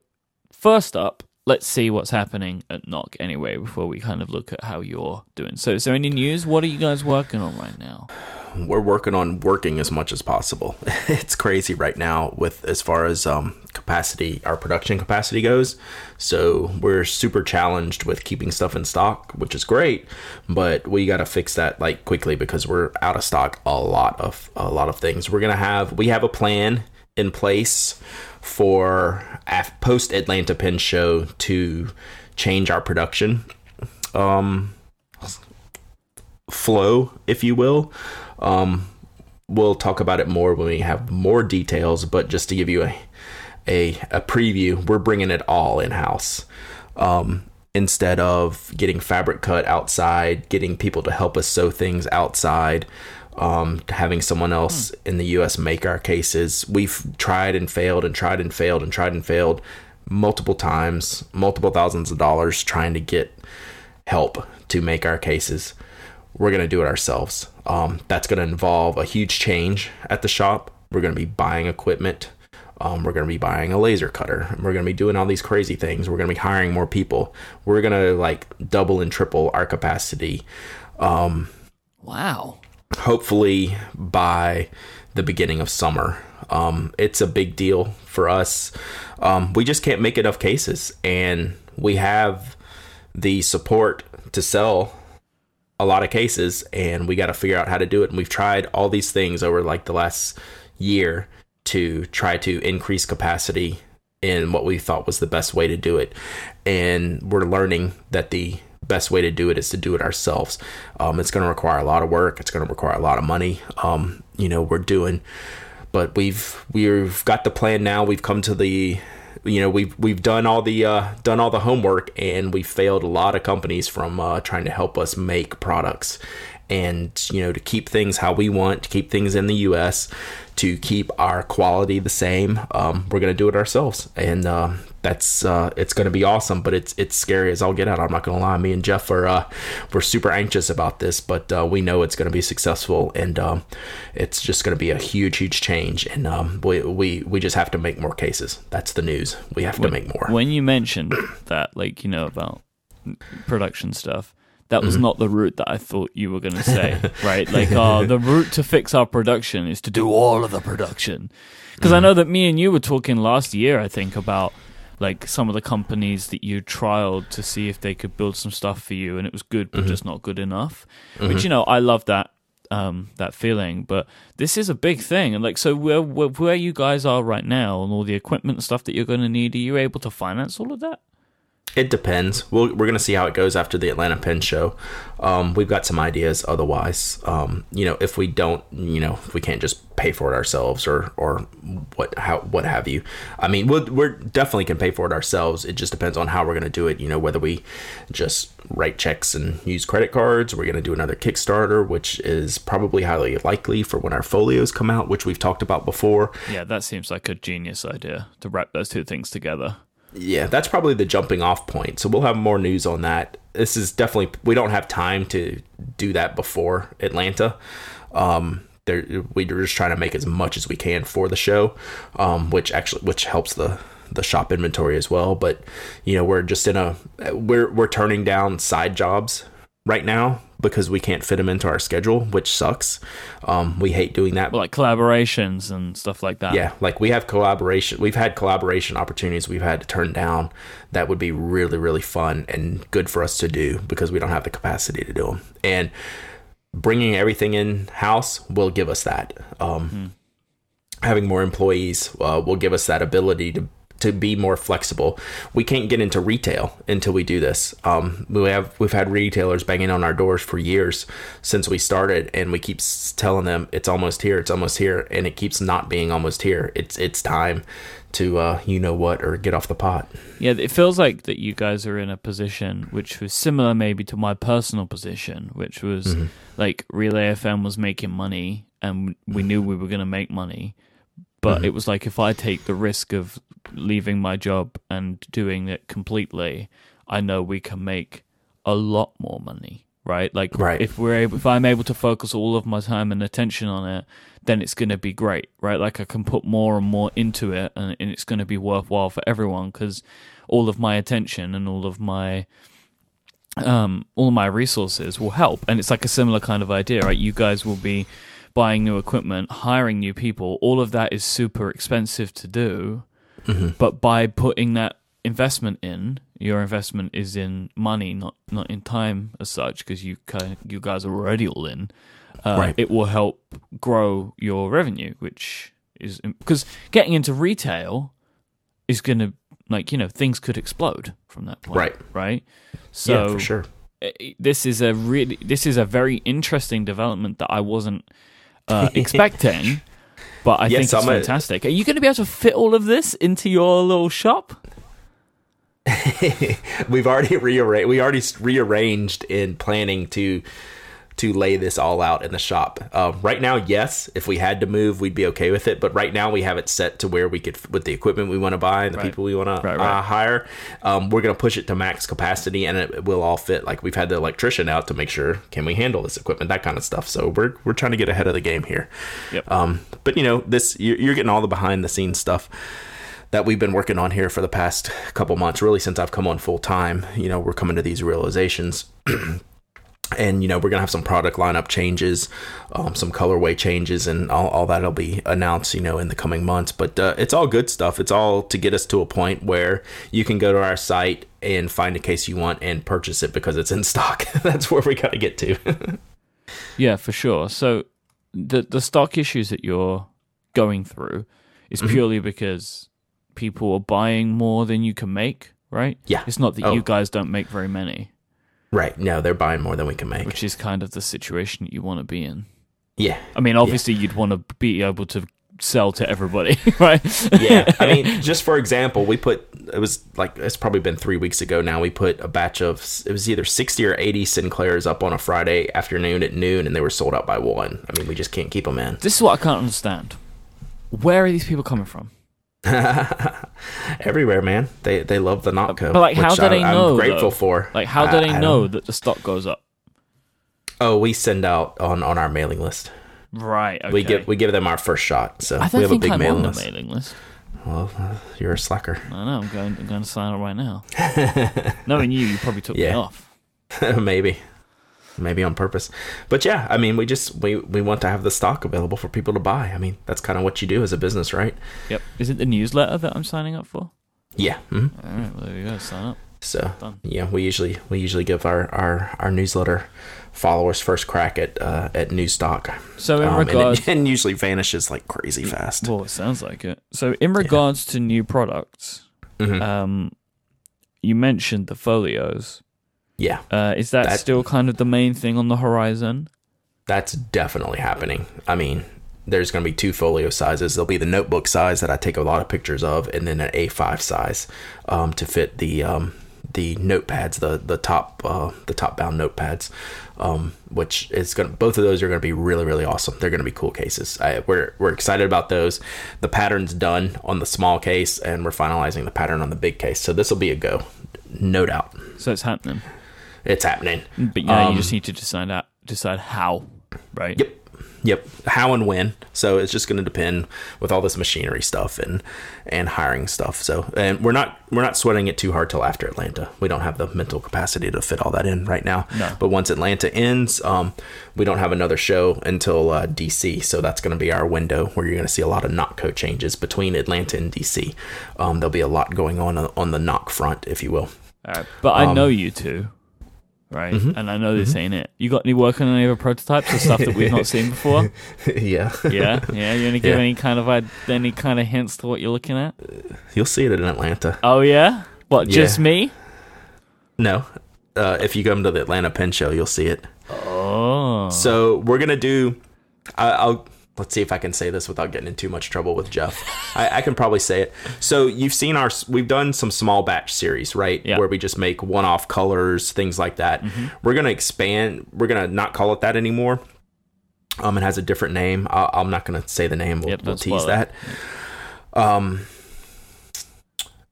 first up, let's see what's happening at Nock anyway before we kind of look at how you're doing. So is there any news? What are you guys working on right now? we're working on working as much as possible. it's crazy right now with as far as um, capacity, our production capacity goes. So we're super challenged with keeping stuff in stock, which is great, but we got to fix that like quickly because we're out of stock a lot of a lot of things. We're gonna have we have a plan in place for af- post Atlanta Pen Show to change our production. Um, flow, if you will. Um, we'll talk about it more when we have more details, but just to give you a a, a preview, we're bringing it all in house. Um, instead of getting fabric cut outside, getting people to help us sew things outside, um, having someone else in the U.S. make our cases. We've tried and failed and tried and failed and tried and failed. multiple times, multiple thousands of dollars trying to get help to make our cases. We're going to do it ourselves. Um, that's going to involve a huge change at the shop. We're going to be buying equipment. Um, we're going to be buying a laser cutter. We're going to be doing all these crazy things. We're going to be hiring more people. We're going to like double and triple our capacity. Um, wow. Hopefully by the beginning of summer. Um, it's a big deal for us. Um, we just can't make enough cases, and we have the support to sell a lot of cases, and we got to figure out how to do it. And we've tried all these things over like the last year to try to increase capacity in what we thought was the best way to do it. And we're learning that the best way to do it is to do it ourselves. Um, it's going to require a lot of work. It's going to require a lot of money. Um, you know, we're doing, but we've we've got the plan now. We've come to the you know we've we've done all the uh, done all the homework and we failed a lot of companies from uh, trying to help us make products and you know to keep things how we want to keep things in the us to keep our quality the same um, we're going to do it ourselves and uh, that's uh, it's going to be awesome but it's it's scary as i'll get out i'm not going to lie me and jeff are uh, we're super anxious about this but uh, we know it's going to be successful and um, it's just going to be a huge huge change and um, we, we we just have to make more cases that's the news we have to make more when you mentioned that like you know about production stuff that was mm-hmm. not the route that I thought you were going to say, right? Like, uh, the route to fix our production is to do all of the production. Because mm-hmm. I know that me and you were talking last year, I think, about like some of the companies that you trialed to see if they could build some stuff for you, and it was good, but mm-hmm. just not good enough. Which mm-hmm. you know, I love that um, that feeling. But this is a big thing, and like, so where, where where you guys are right now, and all the equipment and stuff that you're going to need, are you able to finance all of that? It depends. we we are going to see how it goes after the Atlanta Pen Show. Um, we've got some ideas. Otherwise, um, you know, if we don't, you know, if we can't just pay for it ourselves or or what how what have you. I mean, we we definitely can pay for it ourselves. It just depends on how we're going to do it. You know, whether we just write checks and use credit cards. We're going to do another Kickstarter, which is probably highly likely for when our folios come out, which we've talked about before. Yeah, that seems like a genius idea to wrap those two things together yeah, that's probably the jumping off point. So we'll have more news on that. This is definitely we don't have time to do that before Atlanta. Um, we're just trying to make as much as we can for the show, um, which actually which helps the the shop inventory as well. But you know, we're just in a we're we're turning down side jobs right now because we can't fit them into our schedule, which sucks. Um, we hate doing that. Well, like collaborations and stuff like that. Yeah, like we have collaboration. We've had collaboration opportunities we've had to turn down that would be really, really fun and good for us to do because we don't have the capacity to do them. And bringing everything in house will give us that. Um, mm-hmm. Having more employees uh, will give us that ability to to be more flexible. We can't get into retail until we do this. Um, we have we've had retailers banging on our doors for years since we started, and we keep telling them it's almost here, it's almost here, and it keeps not being almost here. It's it's time to uh, you know what or get off the pot. Yeah, it feels like that you guys are in a position which was similar maybe to my personal position, which was mm-hmm. like Relay FM was making money and we knew we were going to make money but mm-hmm. it was like if I take the risk of leaving my job and doing it completely, I know we can make a lot more money, right? Like right. if we're able, if I'm able to focus all of my time and attention on it, then it's going to be great, right? Like I can put more and more into it, and, and it's going to be worthwhile for everyone because all of my attention and all of my um all of my resources will help, and it's like a similar kind of idea, right? You guys will be buying new equipment, hiring new people, all of that is super expensive to do. Mm-hmm. But by putting that investment in, your investment is in money, not not in time as such, because you kind you guys are already all in. Uh, right. It will help grow your revenue, which is because getting into retail is going to like you know things could explode from that point, right? Right. So yeah, for sure. This is a really this is a very interesting development that I wasn't uh, expecting. But I yes, think it's I'm fantastic. A- Are you going to be able to fit all of this into your little shop? We've already rearranged. We already rearranged in planning to to lay this all out in the shop. Uh, right now, yes, if we had to move, we'd be okay with it. But right now, we have it set to where we could, with the equipment we want to buy and the Right. people we want to Right, right. Uh, hire, um, we're going to push it to max capacity and it will all fit. Like we've had the electrician out to make sure can we handle this equipment, that kind of stuff. So we're we're trying to get ahead of the game here. Yep. Um, but you know, this you're, you're getting all the behind the scenes stuff that we've been working on here for the past couple months, really since I've come on full time. You know, we're coming to these realizations. And you know we're gonna have some product lineup changes, um, some colorway changes, and all, all that'll be announced, you know, in the coming months. But uh, it's all good stuff. It's all to get us to a point where you can go to our site and find a case you want and purchase it because it's in stock. That's where we got to get to. Yeah, for sure. So the the stock issues that you're going through is Mm-hmm. purely because people are buying more than you can make, right? Yeah. It's not that Oh. you guys don't make very many, right? No, they're buying more than we can make. which is kind of the situation you want to be in. yeah, I mean, obviously you'd want to be able to sell to everybody, right? yeah. I mean, just for example, we put it was like it's probably been three weeks ago now. We put a batch of it was either sixty or eighty Sinclairs up on a Friday afternoon at noon, and they were sold out by one. I mean, we just can't keep them in. This is what I can't understand. Where are these people coming from? Everywhere, man. They they love the Nock Co. But, like, how do I- they I'm know, grateful though? for. Like, how do I- they I know that the stock goes up? Oh, we send out on on our mailing list. Right. Okay. We give we give them our first shot. So I we have a big I'm mailing on the list. mailing list. Well, uh, you're a slacker. I know. I'm going. I'm going to sign up right now. Knowing you, you probably took me off. maybe maybe on purpose but yeah i mean we just we we want to have the stock available for people to buy i mean that's kind of what you do as a business right Yep. Is it the newsletter that I'm signing up for? yeah mhm. All right. Well, there you go. Sign up. so Done. yeah we usually we usually give our our our newsletter followers first crack at uh at new stock So in Um, and, regards, it, and usually vanishes like crazy fast well, it sounds like it. So in regards to new products, Mhm. um, you mentioned the folios. Yeah. Uh, is that, That- still kind of the main thing on the horizon? that's definitely happening. I mean there's going to be two folio sizes. There'll be the notebook size that i take a lot of pictures of and then an a5 size um, to fit the um, the notepads the the top uh, the top bound notepads um, which is going to both of those are going to be really really awesome. They're going to be cool cases. I, we're we're excited about those. The pattern's done on the small case and we're finalizing the pattern on the big case. So this will be a go no doubt. So it's happening. It's happening But yeah, Um, you just need to decide out, decide how, right? Yep. Yep. How and when. So it's just going to depend with all this machinery stuff and and hiring stuff. So and we're not we're not sweating it too hard till after Atlanta. We don't have the mental capacity to fit all that in right now. No. But once Atlanta ends, um, we don't have another show until uh, DC. So that's going to be our window where you're going to see a lot of Nock code changes between Atlanta and DC. Um, there'll be a lot going on on the Nock front, if you will. Right. But I know you two, right? Mm-hmm. And I know this mm-hmm. ain't it. You got any work on any other prototypes or stuff that we've not seen before? yeah. Yeah, yeah. You want to give Yeah. any kind of any kind of hints to what you're looking at? Uh, you'll see it in Atlanta. Oh yeah. What? Just me? No. Uh, if you come to the Atlanta Pen Show, you'll see it. Oh. So we're gonna do. I, I'll let's see if I can say this without getting in too much trouble with Jeff. I, I can probably say it. So you've seen our. We've done some small batch series, right? Yeah. Where we just make one-off colors, things like that. We're gonna expand. We're gonna not call it that anymore. Um, it has a different name. I, I'm not gonna say the name. We'll, Yep, we'll tease that. Um.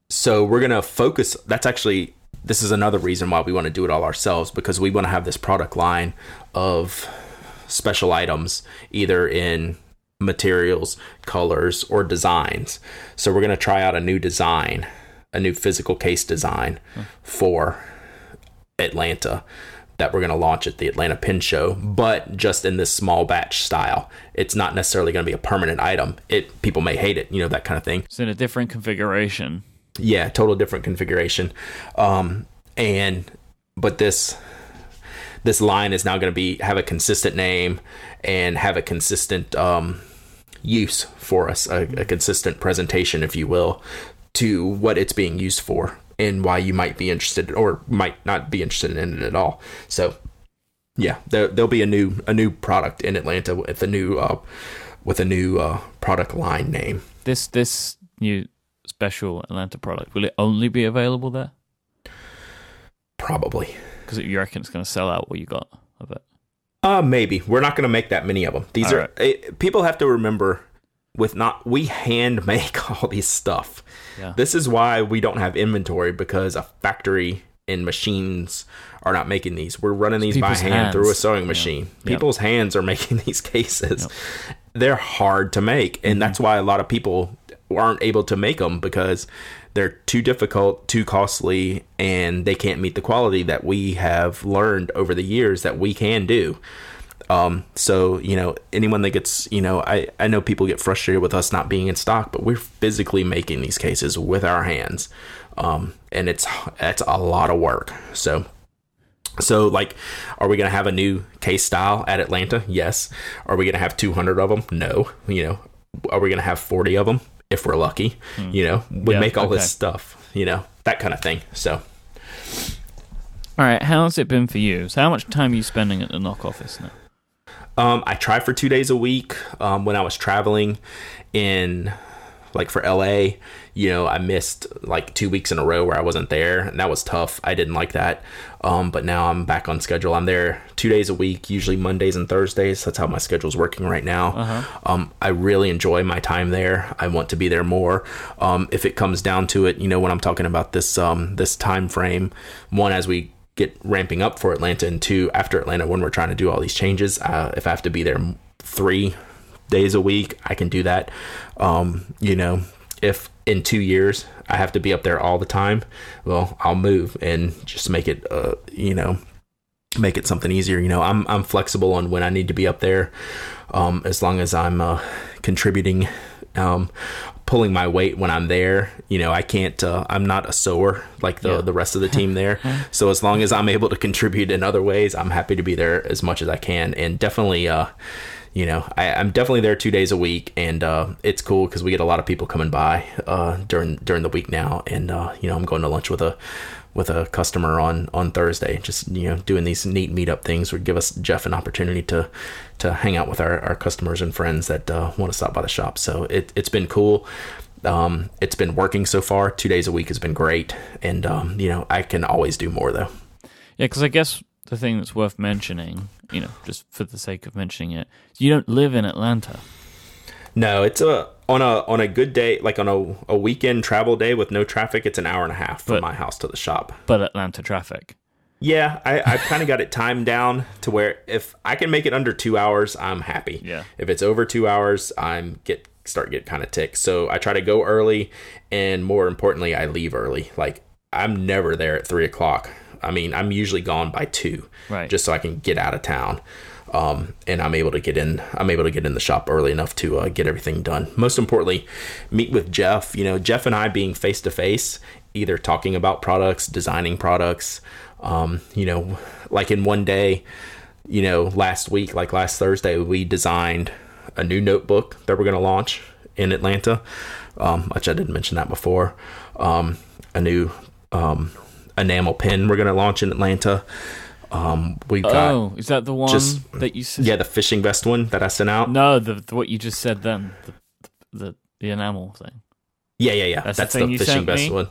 So we're gonna focus. That's actually this is another reason why we want to do it all ourselves because we want to have this product line of special items either in materials, colors, or designs. So we're going to try out a new design, a new physical case design for Atlanta that we're going to launch at the Atlanta Pen Show, but just in this small batch style. It's not necessarily going to be a permanent item. It people may hate it, you know, that kind of thing It's in a different configuration. yeah total different configuration um and but this this line is now going to be have a consistent name and have a consistent um use for us a, a consistent presentation if you will to what it's being used for and why you might be interested or might not be interested in it at all. So yeah there, there'll be a new a new product in atlanta with a new uh with a new uh product line name. This this new special Atlanta product will it only be available there? probably Because you reckon it's going to sell out what you got of it? Uh, maybe we're not going to make that many of them. These All are right. eh, people have to remember with not we hand make all these stuff. Yeah. This is why we don't have inventory because a factory and machines are not making these. We're running these by people's hand through a sewing machine. Yeah. People's hands are making these cases. They're hard to make, and Mm-hmm. that's why a lot of people aren't able to make them because they're too difficult, too costly, and they can't meet the quality that we have learned over the years that we can do. Um, so you know, anyone that gets, you know, I I know people get frustrated with us not being in stock, but we're physically making these cases with our hands, um, and it's it's a lot of work. So. So, like, are we going to have a new case style at Atlanta? Yes. Are we going to have 200 of them? No. You know, are we going to have 40 of them if we're lucky? You know, we Yeah, make all okay. this stuff, you know, that kind of thing. So, All right, how's it been for you? So, how much time are you spending at the Nock office now? Um, I tried for two days a week um, when I was traveling in, like for LA. You know, I missed like two weeks in a row where I wasn't there, and that was tough. I didn't like that. Um, but now I'm back on schedule. I'm there two days a week, usually Mondays and Thursdays. That's how my schedule's working right now. Um, I really enjoy my time there. I want to be there more. Um, if it comes down to it, you know, when I'm talking about this um, this time frame, one as we get ramping up for Atlanta, and two after Atlanta when we're trying to do all these changes. Uh, if I have to be there three days a week, I can do that. Um, you know, if in two years I have to be up there all the time, well, I'll move and just make it, uh, you know, make it something easier. You know, I'm I'm flexible on when I need to be up there, um, as long as I'm uh, contributing, um, pulling my weight when I'm there. You know, I can't. Uh, I'm not a sewer like the Yeah. the rest of the team there. so as long as I'm able to contribute in other ways, I'm happy to be there as much as I can. And definitely, uh, you know, I, I'm definitely there two days a week, and uh, it's cool because we get a lot of people coming by uh, during during the week now. And uh, you know, I'm going to lunch with a with a customer on on Thursday. Just you know, doing these neat meetup things would give us Jeff an opportunity to to hang out with our, our customers and friends that uh, want to stop by the shop. So it it's been cool. Um, it's been working so far. Two days a week has been great, and um, you know, I can always do more though. Yeah, because I guess the thing that's worth mentioning, you know, just for the sake of mentioning it, you don't live in Atlanta. No, it's a on a on a good day, like on a, a weekend travel day with no traffic. It's an hour and a half from But- my house to the shop. but Atlanta traffic. Yeah, I, I've kind of got it timed down to where if I can make it under two hours, I'm happy. Yeah. If it's over two hours, I'm get start get kind of ticked. So I try to go early, and more importantly, I leave early. Like I'm never there at three o'clock. I mean, I'm usually gone by two, Right. Just so I can get out of town, um, and I'm able to get in. I'm able to get in the shop early enough to uh, get everything done. Most importantly, meet with Jeff. You know, Jeff and I being face to face, either talking about products, designing products. Um, you know, like in one day, you know, last week, like last Thursday, we designed a new notebook that we're going to launch in Atlanta, um, which I didn't mention that before. Um, a new um, enamel pin we're going to launch in Atlanta. Um, we got oh, is that the one just- that you said? yeah the fishing vest one that I sent out. No, the, the what you just said then, the the, the enamel thing. Yeah, yeah, yeah. That's That's, the the, fishing vest me? one.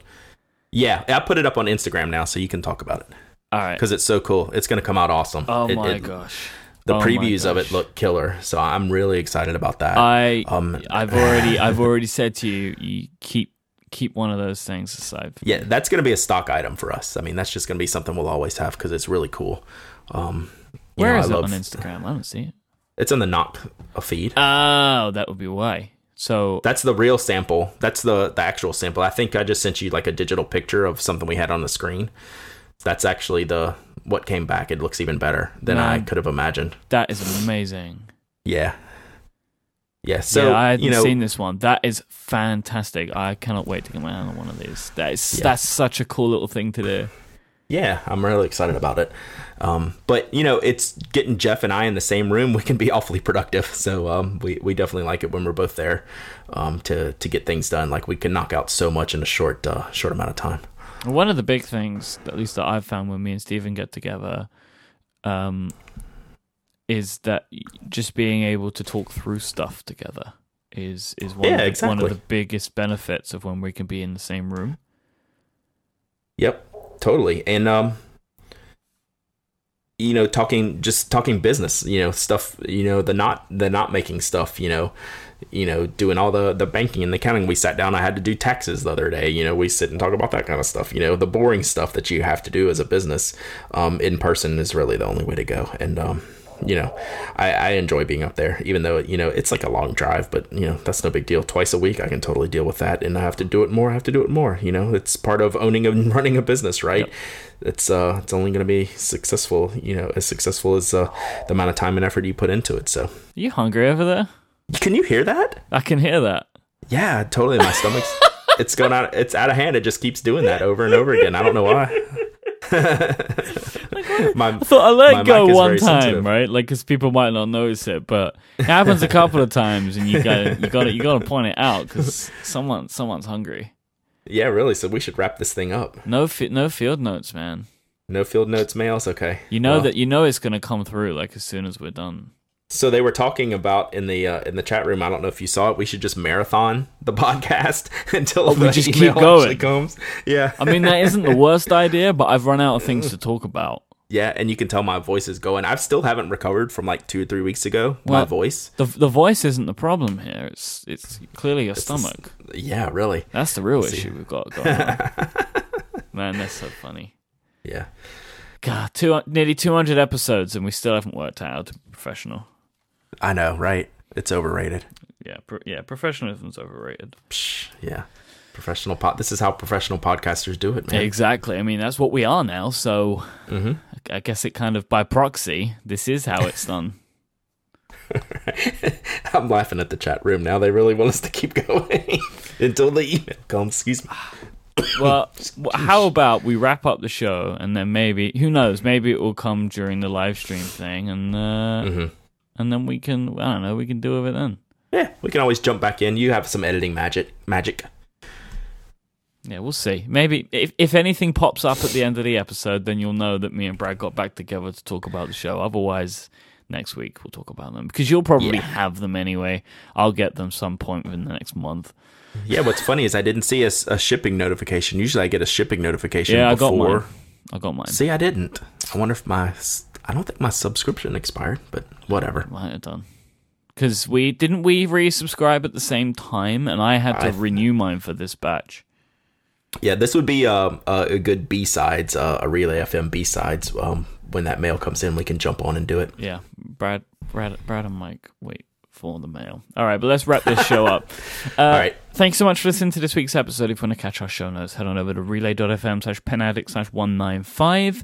Yeah, I put it up on Instagram now, so you can talk about it All right. because it's so cool. It's going to come out awesome. Oh It- my it- gosh. The Oh previews of it look killer, so I'm really excited about that. I um, I've already I've already said to you, you keep keep one of those things aside. Yeah, that's going to be a stock item for us. I mean, that's just going to be something we'll always have because it's really cool. Um, Where know, is I it love- on Instagram? I don't see it. It's on the Nock feed. Oh, that would be why. So That's the real sample. That's the the actual sample. I think I just sent you like a digital picture of something we had on the screen. That's actually the what came back. It looks even better than I could have imagined. that is amazing. Yeah. Yeah. So yeah, I hadn't you know, seen this one. That is fantastic. I cannot wait to get my hand on one of these. That is Yeah. that's such a cool little thing to do. yeah, I'm really excited about it. Um, but you know, it's getting Jeff and I in the same room. We can be awfully productive. So um, we we definitely like it when we're both there um, to to get things done. Like we can knock out so much in a short uh, short amount of time. One of the big things, at least that I've found when me and Stephen get together, um, is that just being able to talk through stuff together is is one, Yeah, of, the, one of the biggest benefits of when we can be in the same room. Yep, totally. And um, you know talking just talking business you know stuff you know the not the not making stuff you know you know doing all the the banking and the accounting we sat down i had to do taxes the other day you know we sit and talk about that kind of stuff you know the boring stuff that you have to do as a business um, in person is really the only way to go and um, you know I, I enjoy being up there even though you know it's like a long drive but you know that's no big deal twice a week i can totally deal with that and i have to do it more i have to do it more you know it's part of owning and running a business right yep. it's uh it's only going to be successful you know as successful as uh, the amount of time and effort you put into it so Are you hungry over there can you hear that? I can hear that. Yeah, totally. My stomach's it's going out. It's out of hand. It just keeps doing that over and over again. I don't know why. My, I thought I let go one time, sensitive. right? Like, because people might not notice it, but it happens a couple of times, and you got you got you got to point it out because someone someone's hungry. Yeah, really. So we should wrap this thing up. No, fi- no field notes, man. No field notes, mails. Okay. You know well. that you know it's gonna come through like as soon as we're done. So they were talking about in the uh, in the chat room. I don't know if you saw it. We should just marathon the podcast until oh, we just keep going. Comes. Yeah, I mean that isn't the worst idea, but I've run out of things to talk about. Yeah, and you can tell my voice is going. I still haven't recovered from like two or three weeks ago. Well, my voice. The the voice isn't the problem here. It's it's clearly your stomach. yeah, really. That's the real issue we've got going on. Man, that's so funny. Yeah. God, two, nearly 200 episodes, and we still haven't worked out how to be professional. I know, right? It's overrated. Yeah, pro- yeah, professionalism's overrated. Psh, yeah. Professional pod. This is how professional podcasters do it, man. Exactly. I mean, that's what we are now. So, mm-hmm. I guess it kind of by proxy, this is how it's done. I'm laughing at the chat room now. They really want us to keep going until the email comes. Excuse me. well, how about we wrap up the show and then maybe who knows? Maybe it will come during the live stream thing, and uh, mm-hmm and then we can I don't know we can do with it then. Yeah, we can always jump back in. You have some editing magic. Magic. Yeah, we'll see. Maybe if if anything pops up at the end of the episode, then you'll know that me and Brad got back together to talk about the show. Otherwise, next week we'll talk about them because you'll probably yeah. have them anyway. I'll get them some point within the next month. Yeah, what's funny is I didn't see a, a shipping notification. Usually, I get a shipping notification. Yeah, before. I got mine. I got mine. See, I didn't. I wonder if my I don't think my subscription expired, but whatever. Might have done. Because we didn't we resubscribe at the same time, and I had to I, renew mine for this batch. Yeah, this would be um, a good B sides, uh, a Relay FM B sides. Um, when that mail comes in, we can jump on and do it. Yeah, Brad, Brad, Brad, and Mike. Wait for the mail. All right, but let's wrap this show up. Uh, All right. Thanks so much for listening to this week's episode. If you want to catch our show notes, head on over to relay.fm slash penaddict slash 195.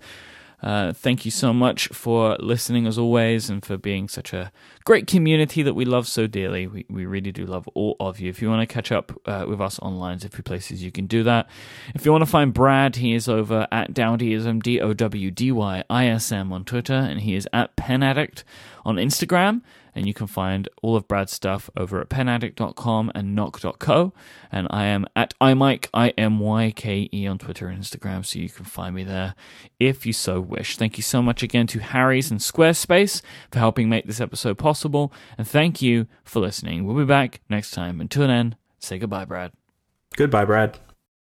Uh, thank you so much for listening as always and for being such a great community that we love so dearly. We, we really do love all of you. If you want to catch up uh, with us online, there's a few places you can do that. If you want to find Brad, he is over at Dowdyism, D O W D Y I S M on Twitter, and he is at Pen Addict on Instagram and you can find all of Brad's stuff over at penaddict.com and nock.co. And I am at imyke, I-M-Y-K-E on Twitter and Instagram, so you can find me there if you so wish. Thank you so much again to Harry's and Squarespace for helping make this episode possible, and thank you for listening. We'll be back next time. Until then, say goodbye, Brad. Goodbye, Brad.